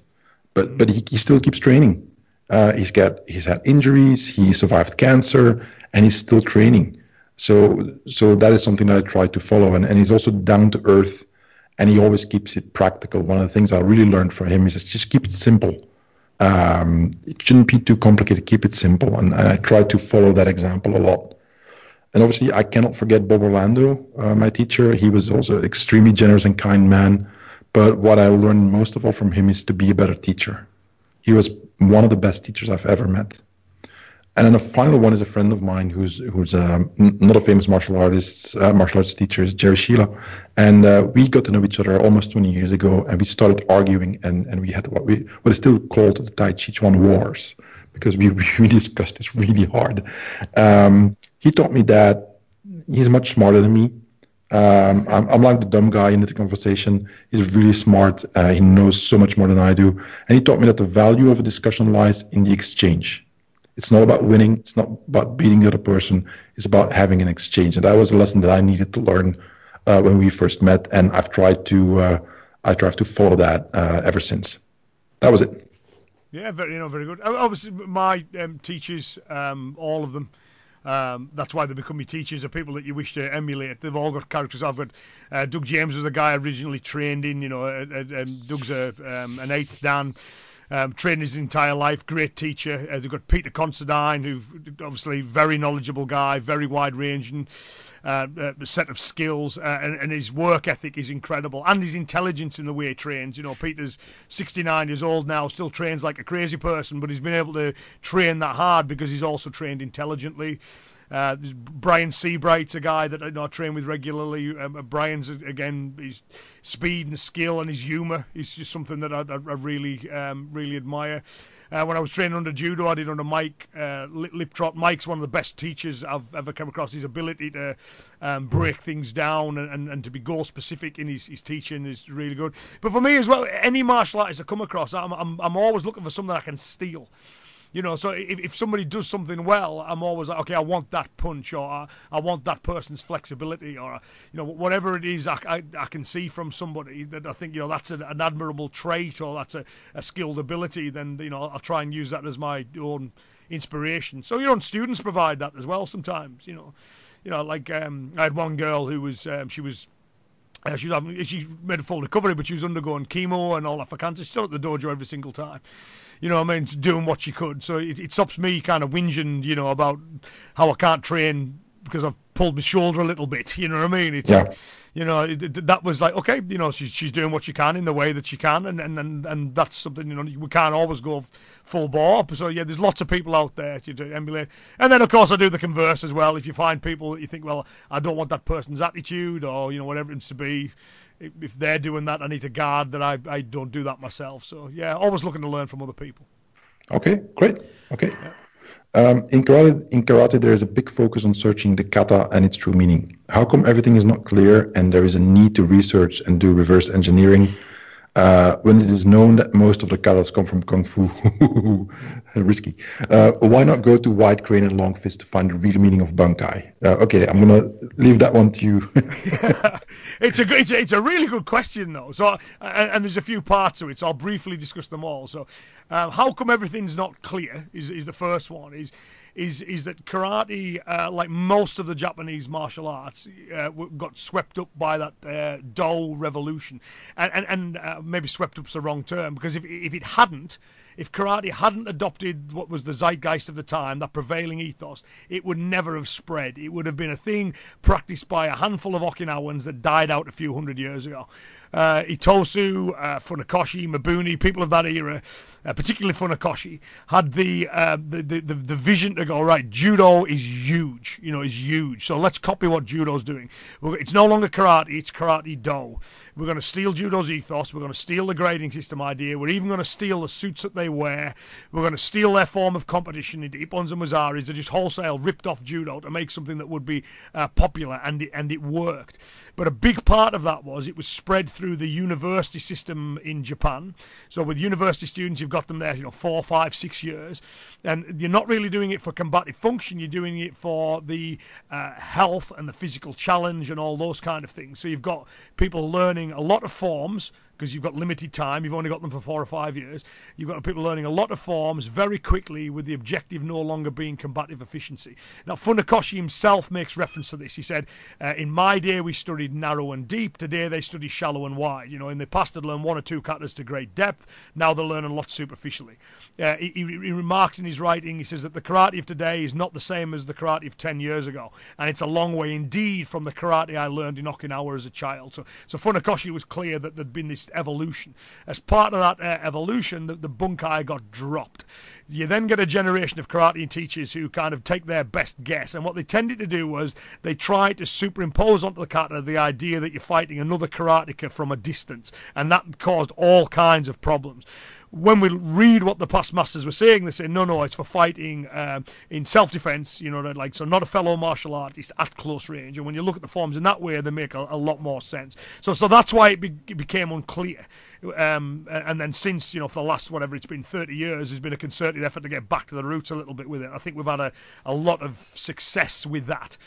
but but he, he still keeps training. Uh, he's got he's had injuries, he survived cancer, and he's still training. So so that is something that I try to follow, and, and he's also down to earth, and he always keeps it practical. One of the things I really learned from him is just keep it simple um, it shouldn't be too complicated. Keep it simple, and, and, I try to follow that example a lot. And obviously, I cannot forget Bob Orlando, uh, my teacher. He was also extremely generous and kind man. But what I learned most of all from him is to be a better teacher. He was one of the best teachers I've ever met. And then the final one is a friend of mine who's who's um, not a famous martial artist, uh, martial arts teacher, is Jerry Sheila, and uh, we got to know each other almost 20 years ago, and we started arguing, and, and we had what we what is still called the Tai Chi Chuan Wars, because we, we discussed this really hard. Um, he taught me that he's much smarter than me. Um, I'm, I'm, like the dumb guy in the conversation. He's really smart. Uh, he knows so much more than I do, and he taught me that the value of a discussion lies in the exchange it's not about winning. It's not about beating the other person. It's about having an exchange. And that was a lesson that I needed to learn uh, when we first met. And I've tried to, uh, I tried to follow that uh, ever since. That was it. Yeah, very, you know, very good. Obviously, my um, teachers, um, all of them, um, that's why they become your teachers, are people that you wish to emulate. They've all got characters. I've got uh, Doug James was the guy I originally trained in. You know, uh, uh, Doug's a, um, an eighth dan um, trained his entire life, great teacher. Uh, they've got Peter Consterdine, who obviously very knowledgeable guy, very wide ranging. Uh, uh, set of skills uh, and, and, his work ethic is incredible and his intelligence in the way he trains. You know, Peter's 69 years old now, still trains like a crazy person, but he's been able to train that hard because he's also trained intelligently. Uh, Brian Seabright's a guy that I train with regularly. Um, uh, Brian's again his speed and skill and his humour is just something that I, I, I really um, really admire. Uh, when I was training under judo, I did under Mike uh, Liptrot. Mike's one of the best teachers I've ever come across. His ability to um, break things down and, and, and, to be goal specific in his, his teaching is really good. But for me as well, any martial artist I come across, I'm, I'm, I'm always looking for something I can steal You know, so if, if somebody does something well, I'm always like, okay, I want that punch, or I, want that person's flexibility, or you know, whatever it is, I, I, I can see from somebody that I think you know that's an, an admirable trait or that's a, a skilled ability. Then you know, I'll try and use that as my own inspiration. So your own students provide that as well sometimes. You know, you know, like um, I had one girl who was um, she was uh, she having, she made a full recovery, but she was undergoing chemo and all that for cancer. She's still at the dojo every single time. You know what I mean? Doing what she could. So it, it stops me kind of whinging, you know, about how I can't train because I've pulled my shoulder a little bit. You know what I mean? It's yeah. you know, it, that was like, okay, you know, she's, she's doing what she can in the way that she can. And, and, and, and that's something, you know, we can't always go full bore. So, yeah, there's lots of people out there to emulate. And then, of course, I do the converse as well. If you find people that you think, well, I don't want that person's attitude or, you know, whatever it's to be, if they're doing that, I need to guard that I, I don't do that myself. So, yeah, always looking to learn from other people. Okay, great. Okay. Yeah. Um, in, karate, in karate, there is a big focus on searching the kata and its true meaning. How come everything is not clear and there is a need to research and do reverse engineering uh, when it is known that most of the katas come from kung fu? Risky. Uh, why not go to White crane and long fist to find the real meaning of bunkai? Uh, okay, I'm gonna leave that one to you. it's a it's a, it's a really good question though. So and, and, there's a few parts to it. So I'll briefly discuss them all. So uh, how come everything's not clear? Is is the first one is is is that karate, uh, like most of the Japanese martial arts, uh, got swept up by that uh, Do revolution, and and, and uh, maybe swept up's the wrong term because if if it hadn't, if karate hadn't adopted what was the zeitgeist of the time, that prevailing ethos, it would never have spread. It would have been a thing practiced by a handful of Okinawans that died out a few hundred years ago uh, Itosu, uh, Funakoshi, Mabuni, people of that era, uh, particularly Funakoshi, had the, uh, the, the, the vision to go right. Judo is huge, you know, is huge. So let's copy what judo's doing. It's no longer karate; it's karate do. We're going to steal judo's ethos. We're going to steal the grading system idea. We're even going to steal the suits that they wear. We're going to steal their form of competition. The Ippons and Wazaris are just wholesale ripped off judo to make something that would be uh, popular, and it, and it worked. But a big part of that was it was spread through the university system in Japan. So with university students, you've got them there, you know, four, five, six years, and you're not really doing it for combative function. You're doing it for the uh, health and the physical challenge and all those kind of things. So you've got people learning a lot of forms because you've got limited time. You've only got them for four or five years. You've got people learning a lot of forms very quickly with the objective no longer being combative efficiency. Now, Funakoshi himself makes reference to this. He said, uh, In my day, we studied narrow and deep. Today, they study shallow and wide. You know, in the past, they'd learn one or two katas to great depth. Now they're learning a lot superficially. Uh, he, he, remarks in his writing, he says that the karate of today is not the same as the karate of 10 years ago. And it's a long way indeed from the karate I learned in Okinawa as a child. So, so Funakoshi was clear that there'd been this evolution. As part of that uh, evolution, the, the bunkai got dropped. You then get a generation of karate teachers who kind of take their best guess, and what they tended to do was they tried to superimpose onto the kata the idea that you're fighting another karateka from a distance, and that caused all kinds of problems when we read what the past masters were saying, they say, no, no, it's for fighting um, in self defense, you know, like, so not a fellow martial artist at close range. And when you look at the forms in that way, they make a, a lot more sense. So, so that's why it, be, it became unclear. Um, and then since, you know, for the last, whatever it's been, 30 years, there's been a concerted effort to get back to the roots a little bit with it. I think we've had a, a lot of success with that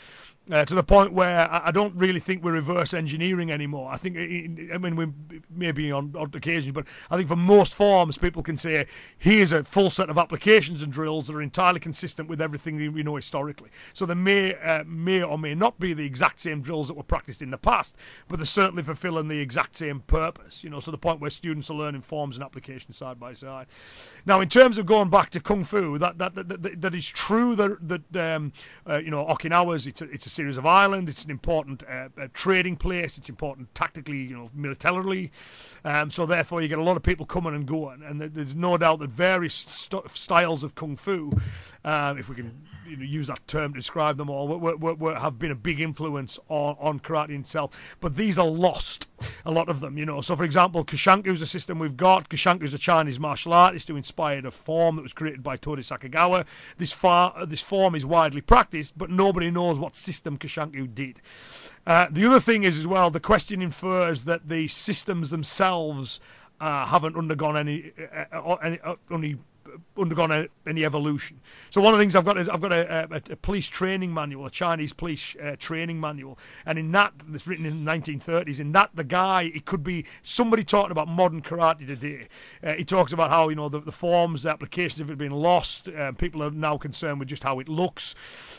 uh, to the point where I, don't really think we're reverse engineering anymore. I think, I mean, we maybe on odd occasions, but I think for most forms, people can say, here's a full set of applications and drills that are entirely consistent with everything we know historically. So they may, uh, may or may not be the exact same drills that were practiced in the past, but they're certainly fulfilling the exact same purpose, you know, so the point where students are learning forms and applications side by side. Now, in terms of going back to Kung Fu, that, that, that, that, that is true that, that um, uh, you know, Okinawa's, it's a, it's a series of islands. It's an important uh, trading place. It's important tactically, you know, militarily. Um, so therefore, you get a lot of people coming and going, and there's no doubt that various st- styles of kung fu, uh, if we can you know, use that term to describe them all, were, were, were, have been a big influence on, on karate itself. But these are lost, a lot of them, you know. So, for example, Kushanku is a system we've got. Kushanku is a Chinese martial artist who inspired a form that was created by Tori Sakugawa. This, far, this form is widely practiced, but nobody knows what system Kushanku did. Uh, the other thing is, as well, the question infers that the systems themselves uh, haven't undergone any, uh, uh any, uh, any undergone a, any evolution. So one of the things I've got is I've got a, a, a police training manual, a Chinese police uh, training manual, and in that it's written in the 1930s. In that, the guy it could be somebody talking about modern karate today. Uh, he talks about how you know the, the forms, the applications of it being lost. Uh, people are now concerned with just how it looks.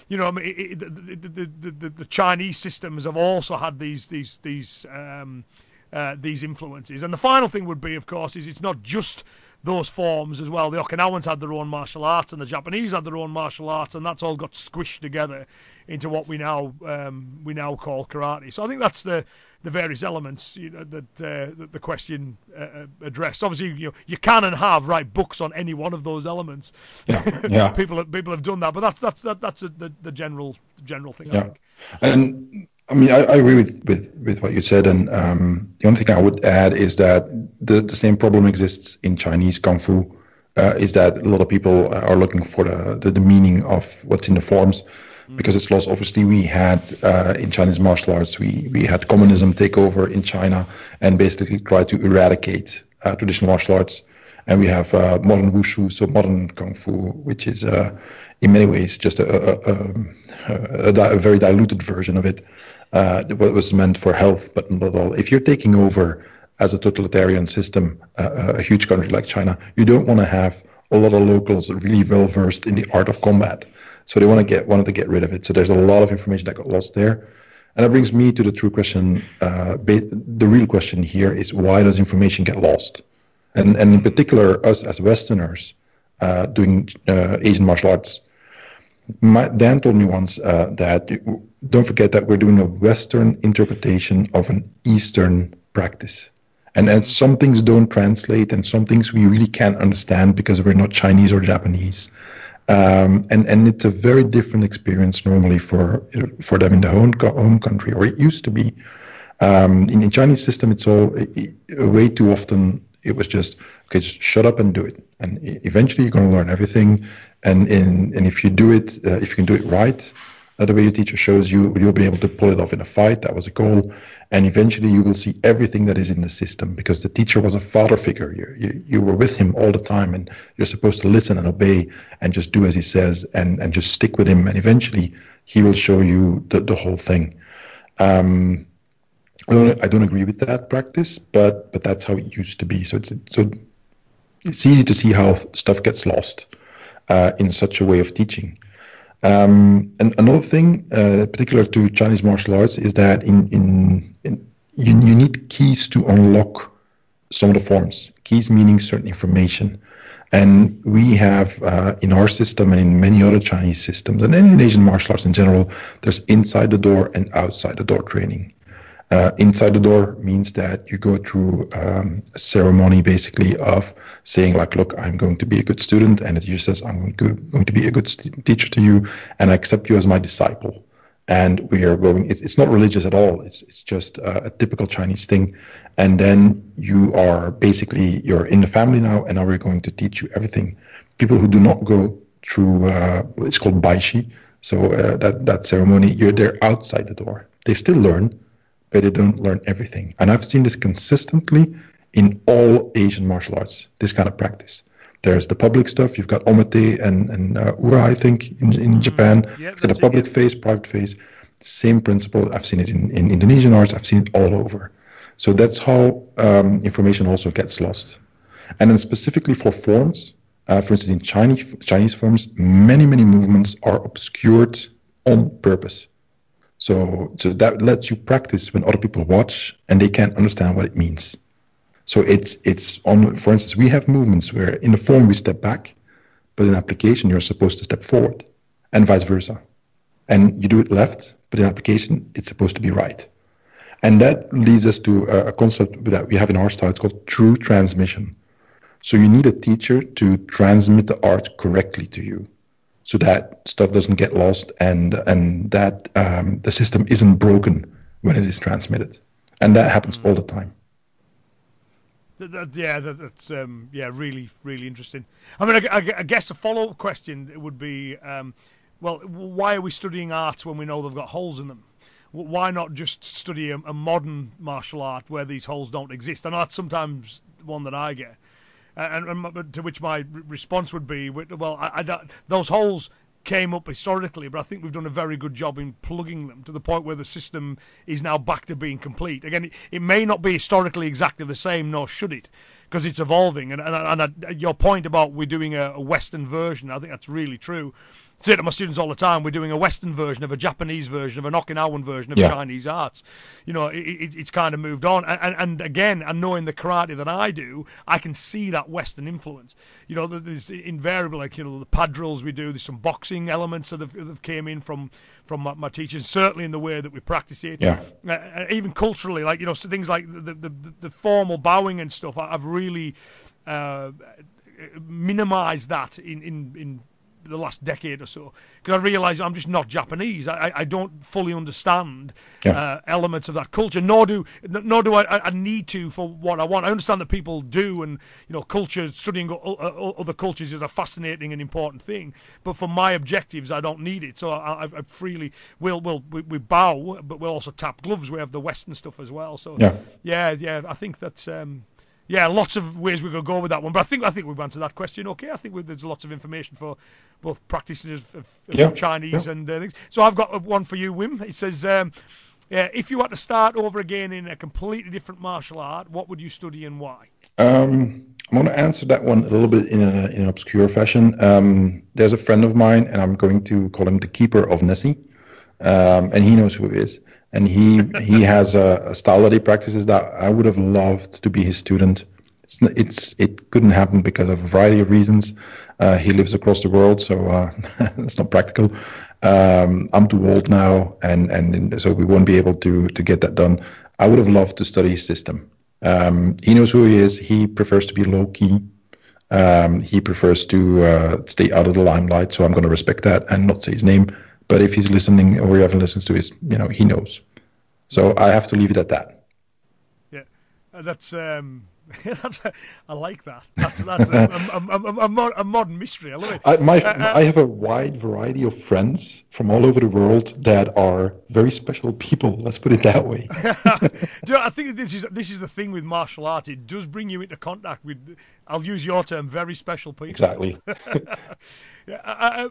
You know, I mean, it, it, the, the, the, the, Chinese systems have also had these these these. Um, uh, these influences. And the final thing would be, of course, is it's not just those forms as well. The Okinawans had their own martial arts, and the Japanese had their own martial arts, and that's all got squished together into what we now um, we now call karate. So I think that's the the various elements you know, that, uh, that the question uh, uh, addressed. Obviously, you know, you can and have write books on any one of those elements. Yeah, yeah. people have, people have done that, but that's that's that, that's a, the the general general thing. Yeah, and I mean, I, I, agree with, with, with what you said, and um, the only thing I would add is that the, the same problem exists in Chinese kung fu. Uh, is that a lot of people are looking for the, the, the meaning of what's in the forms mm. because it's lost. Obviously, we had uh, in Chinese martial arts, we, we had communism take over in China and basically try to eradicate uh, traditional martial arts. And we have uh, modern wushu, so modern kung fu, which is uh, in many ways just a, a, a, a, very diluted version of it uh, what was meant for health, but not all. If you're taking over as a totalitarian system, uh, a huge country like China, you don't want to have a lot of locals really well versed in the art of combat. So they want to get wanted to get rid of it. So there's a lot of information that got lost there. And that brings me to the true question. Uh, the real question here is why does information get lost? And, and in particular, us as Westerners uh, doing uh, Asian martial arts, my, Dan told me once uh, that don't forget that we're doing a Western interpretation of an Eastern practice. And, and some things don't translate, and some things we really can't understand because we're not Chinese or Japanese. Um, and and it's a very different experience normally for for them in their own home country, or it used to be. Um, in the Chinese system, it's all way too often. It was just okay, just shut up and do it, and eventually you're going to learn everything. And in and if you do it, uh, if you can do it right, uh, the way your teacher shows you, you'll be able to pull it off in a fight. That was a goal. And eventually you will see everything that is in the system because the teacher was a father figure. You, you, you were with him all the time and you're supposed to listen and obey and just do as he says and, and just stick with him. And eventually he will show you the, the whole thing. Um, I don't, I don't agree with that practice, but, but that's how it used to be. So it's, so it's easy to see how stuff gets lost uh, in such a way of teaching. Um, and another thing, uh, particular to Chinese martial arts, is that in, in, in you, you, need keys to unlock some of the forms. Keys meaning certain information. And we have uh, in our system and in many other Chinese systems, and in Asian martial arts in general, there's inside the door and outside the door training. Uh, inside the door means that you go through um, a ceremony basically of saying like, look, I'm going to be a good student, and the teacher says, I'm going to be a good teacher to you, and I accept you as my disciple. And we are going. It's, it's not religious at all. It's it's just a, a typical Chinese thing. And then you are basically you're in the family now, and now we're going to teach you everything. People who do not go through uh, it's called baishi. So uh, that that ceremony, you're there outside the door. They still learn, but they don't learn everything. And I've seen this consistently in all Asian martial arts, this kind of practice. There's the public stuff. You've got omote and, and uh, ura, I think, in, in mm-hmm. Japan. Yeah, you've got a public phase, private phase. Same principle. I've seen it in, in Indonesian arts. I've seen it all over. So that's how um, information also gets lost. And then specifically for forms, uh, for instance, in Chinese Chinese forms, many many movements are obscured on purpose. So, so that lets you practice when other people watch and they can't understand what it means. So it's it's on. For instance, we have movements where in the form we step back, but in application you're supposed to step forward, and vice versa. And you do it left, but in application it's supposed to be right. And that leads us to a concept that we have in our style. It's called true transmission. So you need a teacher to transmit the art correctly to you so that stuff doesn't get lost and and that um, the system isn't broken when it is transmitted, and that happens mm. all the time. That, that, yeah, that, that's um, yeah, really, really interesting. I mean, I, I, I guess a follow-up question would be, um, well, why are we studying art when we know they've got holes in them? Why not just study a, a modern martial art where these holes don't exist? Know that's sometimes one that I get. And, and, to which my response would be, well, I, I those holes came up historically, but I think we've done a very good job in plugging them to the point where the system is now back to being complete. Again, it, it may not be historically exactly the same, nor should it, because it's evolving. And, and, and, uh, your point about we're doing a, a Western version, I think that's really true say to my students all the time, we're doing a Western version of a Japanese version of an Okinawan version of yeah. Chinese arts. You know, it, it, it's kind of moved on. And, and, again, and knowing the karate that I do, I can see that Western influence. You know, there's invariably like you know the pad drills we do. There's some boxing elements that have, that have came in from from my, my, teachers. Certainly in the way that we practice it. Yeah. Uh, uh even culturally, like you know, so things like the the, the, the formal bowing and stuff. I've really. Uh, minimized that in, in, in the last decade or so because I realise I'm just not Japanese. I, I don't fully understand yeah. uh, elements of that culture, nor do nor do I, I need to for what I want. I understand that people do, and you know, culture studying other cultures is a fascinating and important thing. But for my objectives, I don't need it. So I, I freely will will we, we, bow, but we'll also tap gloves. We have the Western stuff as well. So yeah, yeah, yeah. I think that's. Um, yeah, lots of ways we could go with that one, but I think I think we've answered that question. Okay, I think there's lots of information for both practitioners of, of yeah, Chinese yeah. and uh, things. So I've got one for you, Wim. It says, um, yeah, if you had to start over again in a completely different martial art, what would you study and why? Um, I'm going to answer that one a little bit in, a, in an obscure fashion. Um, there's a friend of mine, and I'm going to call him the keeper of Nessie, um, and he knows who he is and he he has a, a, style that he practices that I would have loved to be his student. It's, it's it couldn't happen because of a variety of reasons. Uh, he lives across the world, so uh, it's not practical. Um, I'm too old now, and and so we won't be able to to get that done. I would have loved to study his system. Um, he knows who he is. He prefers to be low key. Um, he prefers to uh, stay out of the limelight, so I'm going to respect that and not say his name. But if he's listening or ever listens to his, you know, he knows. So I have to leave it at that. Yeah, uh, that's um, that's a, I like that. That's that's a, a, a, a, modern mystery. I love it. I, my, uh, I have a wide variety of friends from all over the world that are very special people. Let's put it that way. you know, I think this is this is the thing with martial art. It does bring you into contact with I'll use your term, very special people. Exactly. yeah, I, I,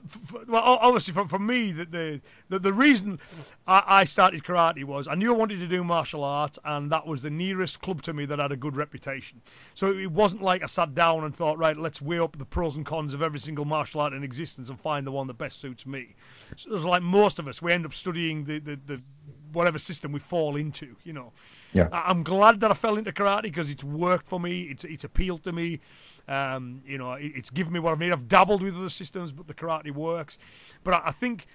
well, obviously, for, for me, the, the, the, the reason I, I, started karate was I knew I wanted to do martial arts, and that was the nearest club to me that had a good reputation. So it wasn't like I sat down and thought, right, let's weigh up the pros and cons of every single martial art in existence and find the one that best suits me. So it was like most of us, we end up studying the, the, the whatever system we fall into, you know. Yeah. I'm glad that I fell into karate because it's worked for me. It's it's appealed to me. Um, you know, it, it's given me what I need. I've dabbled with other systems, but the karate works. But I, I think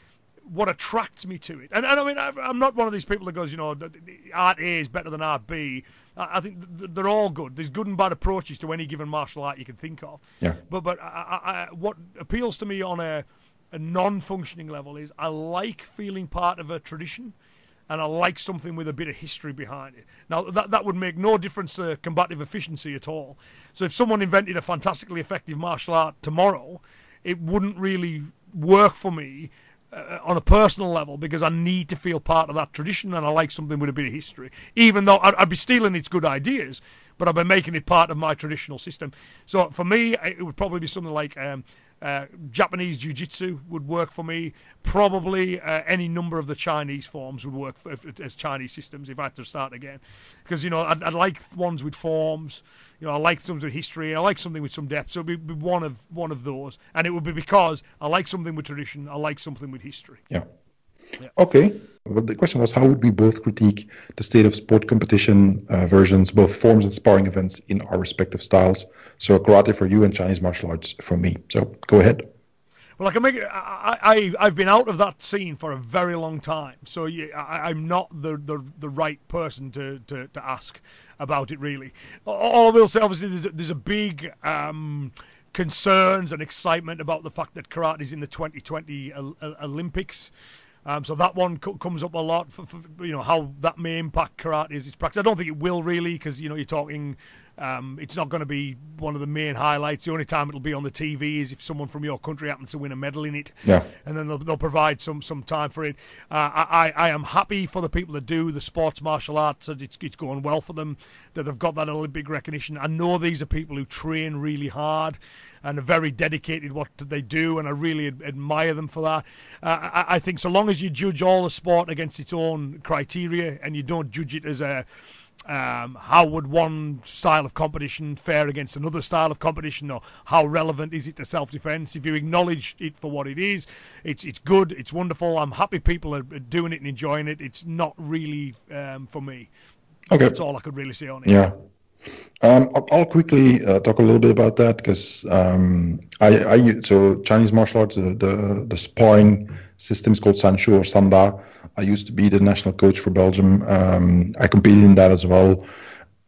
what attracts me to it, and, and I mean, I, am not one of these people that goes, you know, art A is better than art B. I, I think they're all good. There's good and bad approaches to any given martial art you can think of. Yeah. But but I, what appeals to me on a a non-functioning level is I like feeling part of a tradition and I like something with a bit of history behind it. Now, that, that would make no difference to combative efficiency at all. So, if someone invented a fantastically effective martial art tomorrow, it wouldn't really work for me uh, on a personal level because I need to feel part of that tradition and I like something with a bit of history. Even though I'd, I'd be stealing its good ideas, but I've been making it part of my traditional system. So, for me, it would probably be something like. Um, uh, Japanese jiu-jitsu would work for me. Probably uh, any number of the Chinese forms would work for, as Chinese systems if I had to start again. Because, you know, I'd, I'd, like ones with forms. You know, I like something with history. I like something with some depth. So it would be one of, one of those. And it would be because I like something with tradition. I like something with history. Yeah. Yeah. Okay. Well, the question was how would we both critique the state of sport competition uh, versions, both forms and sparring events in our respective styles? So karate for you and Chinese martial arts for me. So go ahead. Well, I can make it. I, I have been out of that scene for a very long time, so yeah, I, am not the, the the right person to, to, to ask about it. Really, all I will say, obviously, there's a, there's a big. Um, concerns and excitement about the fact that karate is in the 2020 Olympics. Um, so that one co- comes up a lot for, for, you know how that may impact karate as its practice. I don't think it will really because you know you're talking um, it's not going to be one of the main highlights. The only time it'll be on the TV is if someone from your country happens to win a medal in it. Yeah. And then they'll, they'll provide some, some time for it. Uh, I, I am happy for the people that do the sports martial arts. That it's, it's going well for them, that they've got that Olympic recognition. I know these are people who train really hard and are very dedicated what they do, and I really ad- admire them for that. Uh, I, I think so long as you judge all the sport against its own criteria and you don't judge it as a um, how would one style of competition fare against another style of competition, or how relevant is it to self-defense? If you acknowledge it for what it is, it's it's good, it's wonderful. I'm happy people are doing it and enjoying it. It's not really um, for me. Okay. That's all I could really say on it. Yeah. Um, I'll, quickly uh, talk a little bit about that because um, I, I so Chinese martial arts the, the the sparring system is called Sanshou or Sanda. I used to be the national coach for Belgium. Um, I competed in that as well.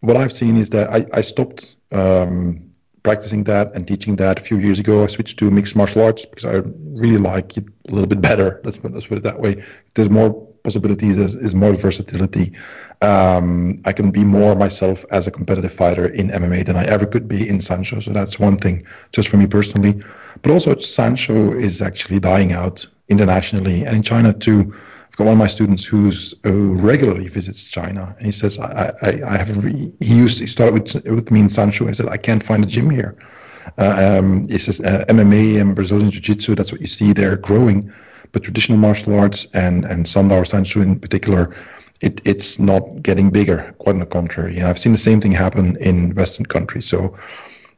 What I've seen is that I, I stopped um, practicing that and teaching that a few years ago. I switched to mixed martial arts because I really like it a little bit better. Let's put, let's put it that way. There's more possibilities, is, there's more versatility. Um, I can be more myself as a competitive fighter in MMA than I ever could be in Sanshou. So that's one thing, just for me personally. But also, Sanshou is actually dying out internationally and in China too. I've got one of my students who's who regularly visits China, and he says, "I, I, I have." Re-, he used he started with with me in Sanshou, and he said, "I can't find a gym here." Uh, um, he says uh, MMA and Brazilian Jiu-Jitsu. That's what you see there growing, but traditional martial arts and and Sanda or Sanshou in particular, it, it's not getting bigger. Quite on the contrary, and I've seen the same thing happen in Western countries. So.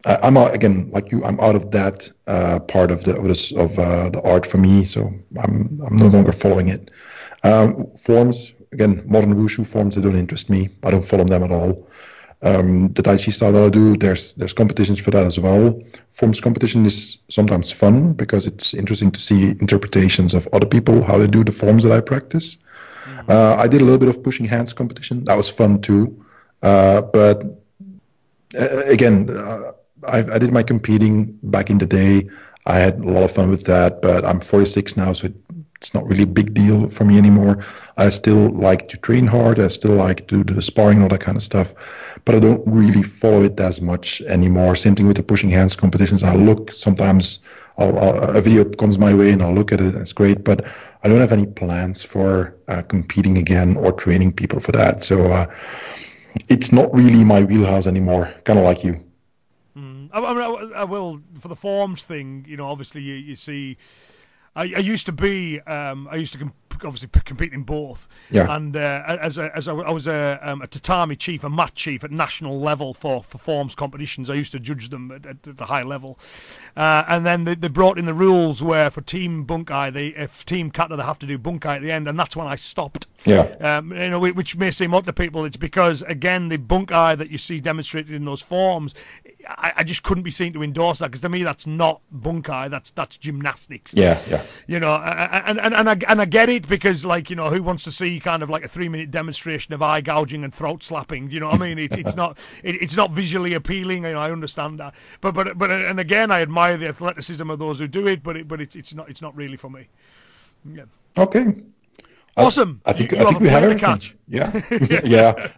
Uh, I'm out, again like you. I'm out of that uh, part of the of, this, of uh, the art for me, so I'm I'm no longer following it. Um, forms, again, modern wushu forms, they don't interest me. I don't follow them at all. Um, the Tai Chi style that I do, there's there's competitions for that as well. Forms competition is sometimes fun because it's interesting to see interpretations of other people how they do the forms that I practice. Mm-hmm. Uh, I did a little bit of pushing hands competition. That was fun too. Uh, but uh, again, uh, I, I did my competing back in the day. I had a lot of fun with that, but I'm 46 now, so it, it's not really a big deal for me anymore. I still like to train hard. I still like to do the sparring, all that kind of stuff, but I don't really follow it as much anymore. Same thing with the pushing hands competitions. I look sometimes. I'll, I'll, a video comes my way and I'll look at it. It's great, but I don't have any plans for uh, competing again or training people for that. So uh, it's not really my wheelhouse anymore. Kind of like you. Mm. I, I, I, will for the forms thing. You know, obviously you, you see. I, I used to be. Um, I used to obviously compete in both. Yeah. And uh, as a, as a, I was a, um, a tatami chief, a mat chief at national level for, for forms competitions. I used to judge them at, at the high level. Uh, and then they, they, brought in the rules where for team bunkai, they if team kata they have to do bunkai at the end, and that's when I stopped. Yeah. Um, you know, which may seem odd to people. It's because again the bunkai that you see demonstrated in those forms, I, I just couldn't be seen to endorse that because to me that's not bunkai. That's that's gymnastics. Yeah, yeah. You know, and and and I, and I get it because like you know who wants to see kind of like a three minute demonstration of eye gouging and throat slapping? Do you know what I mean? It's it's not it, it's not visually appealing. You know, I understand that, but but but and again, I admire the athleticism of those who do it, but it, but it's it's not it's not really for me. Yeah. Okay. Awesome. I, I think, you, I think we have everything. Catch. Yeah. yeah.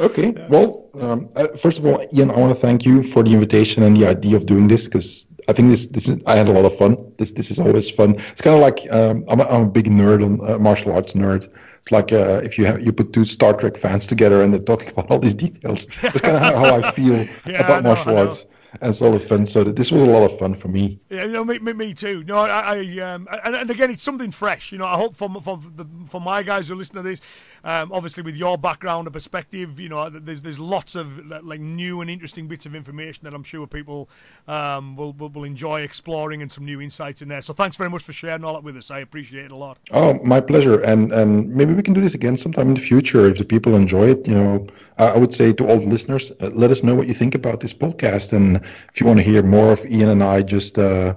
okay. Yeah. Well, um, uh, first of all, Iain, I want to thank you for the invitation and the idea of doing this because I think this, this is, I had a lot of fun. This this is always fun. It's kind of like um, I'm, a, I'm a big nerd on uh, martial arts nerd. It's like uh, if you have you put two Star Trek fans together and they're talking about all these details. That's kind of how, how, I feel yeah, about know, martial arts and it's a lot of fun. So this was a lot of fun for me. Yeah, know, me, me, me too. No, I, I um, and, and, again, it's something fresh. You know, I hope for for the for my guys who listen to this, um, obviously with your background and perspective, you know, there's there's lots of like new and interesting bits of information that I'm sure people um, will, will, will enjoy exploring and some new insights in there. So thanks very much for sharing all that with us. I appreciate it a lot. Oh, my pleasure. And and maybe we can do this again sometime in the future if the people enjoy it. You know, I would say to all the listeners, uh, let us know what you think about this podcast, and if you want to hear more of Iain and I just. Uh,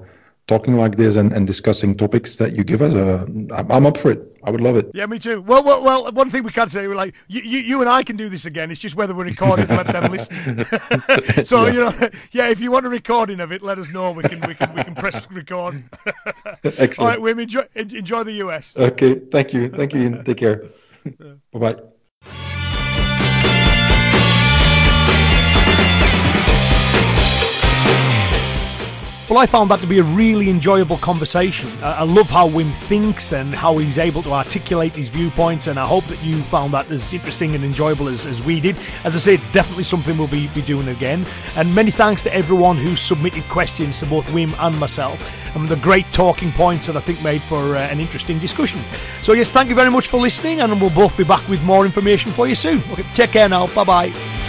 talking like this and, and discussing topics that you give us, uh, I'm, I'm up for it. I would love it. Yeah, me too. Well, well, well. One thing we can say, we're like, you, you, you and I can do this again. It's just whether we're recording and let them listen. so yeah. you know, yeah. If you want a recording of it, let us know. We can, we can, we can press record. Excellent. All right, Wim. Enjoy, enjoy the US. Okay. Thank you. Thank you. Take care. bye bye. Well, I found that to be a really enjoyable conversation. I love how Wim thinks and how he's able to articulate his viewpoints, and I hope that you found that as interesting and enjoyable as, as we did. As I say, it's definitely something we'll be, be doing again. And many thanks to everyone who submitted questions to both Wim and myself, and the great talking points that I think made for uh, an interesting discussion. So, yes, thank you very much for listening, and we'll both be back with more information for you soon. Okay, take care now. Bye bye.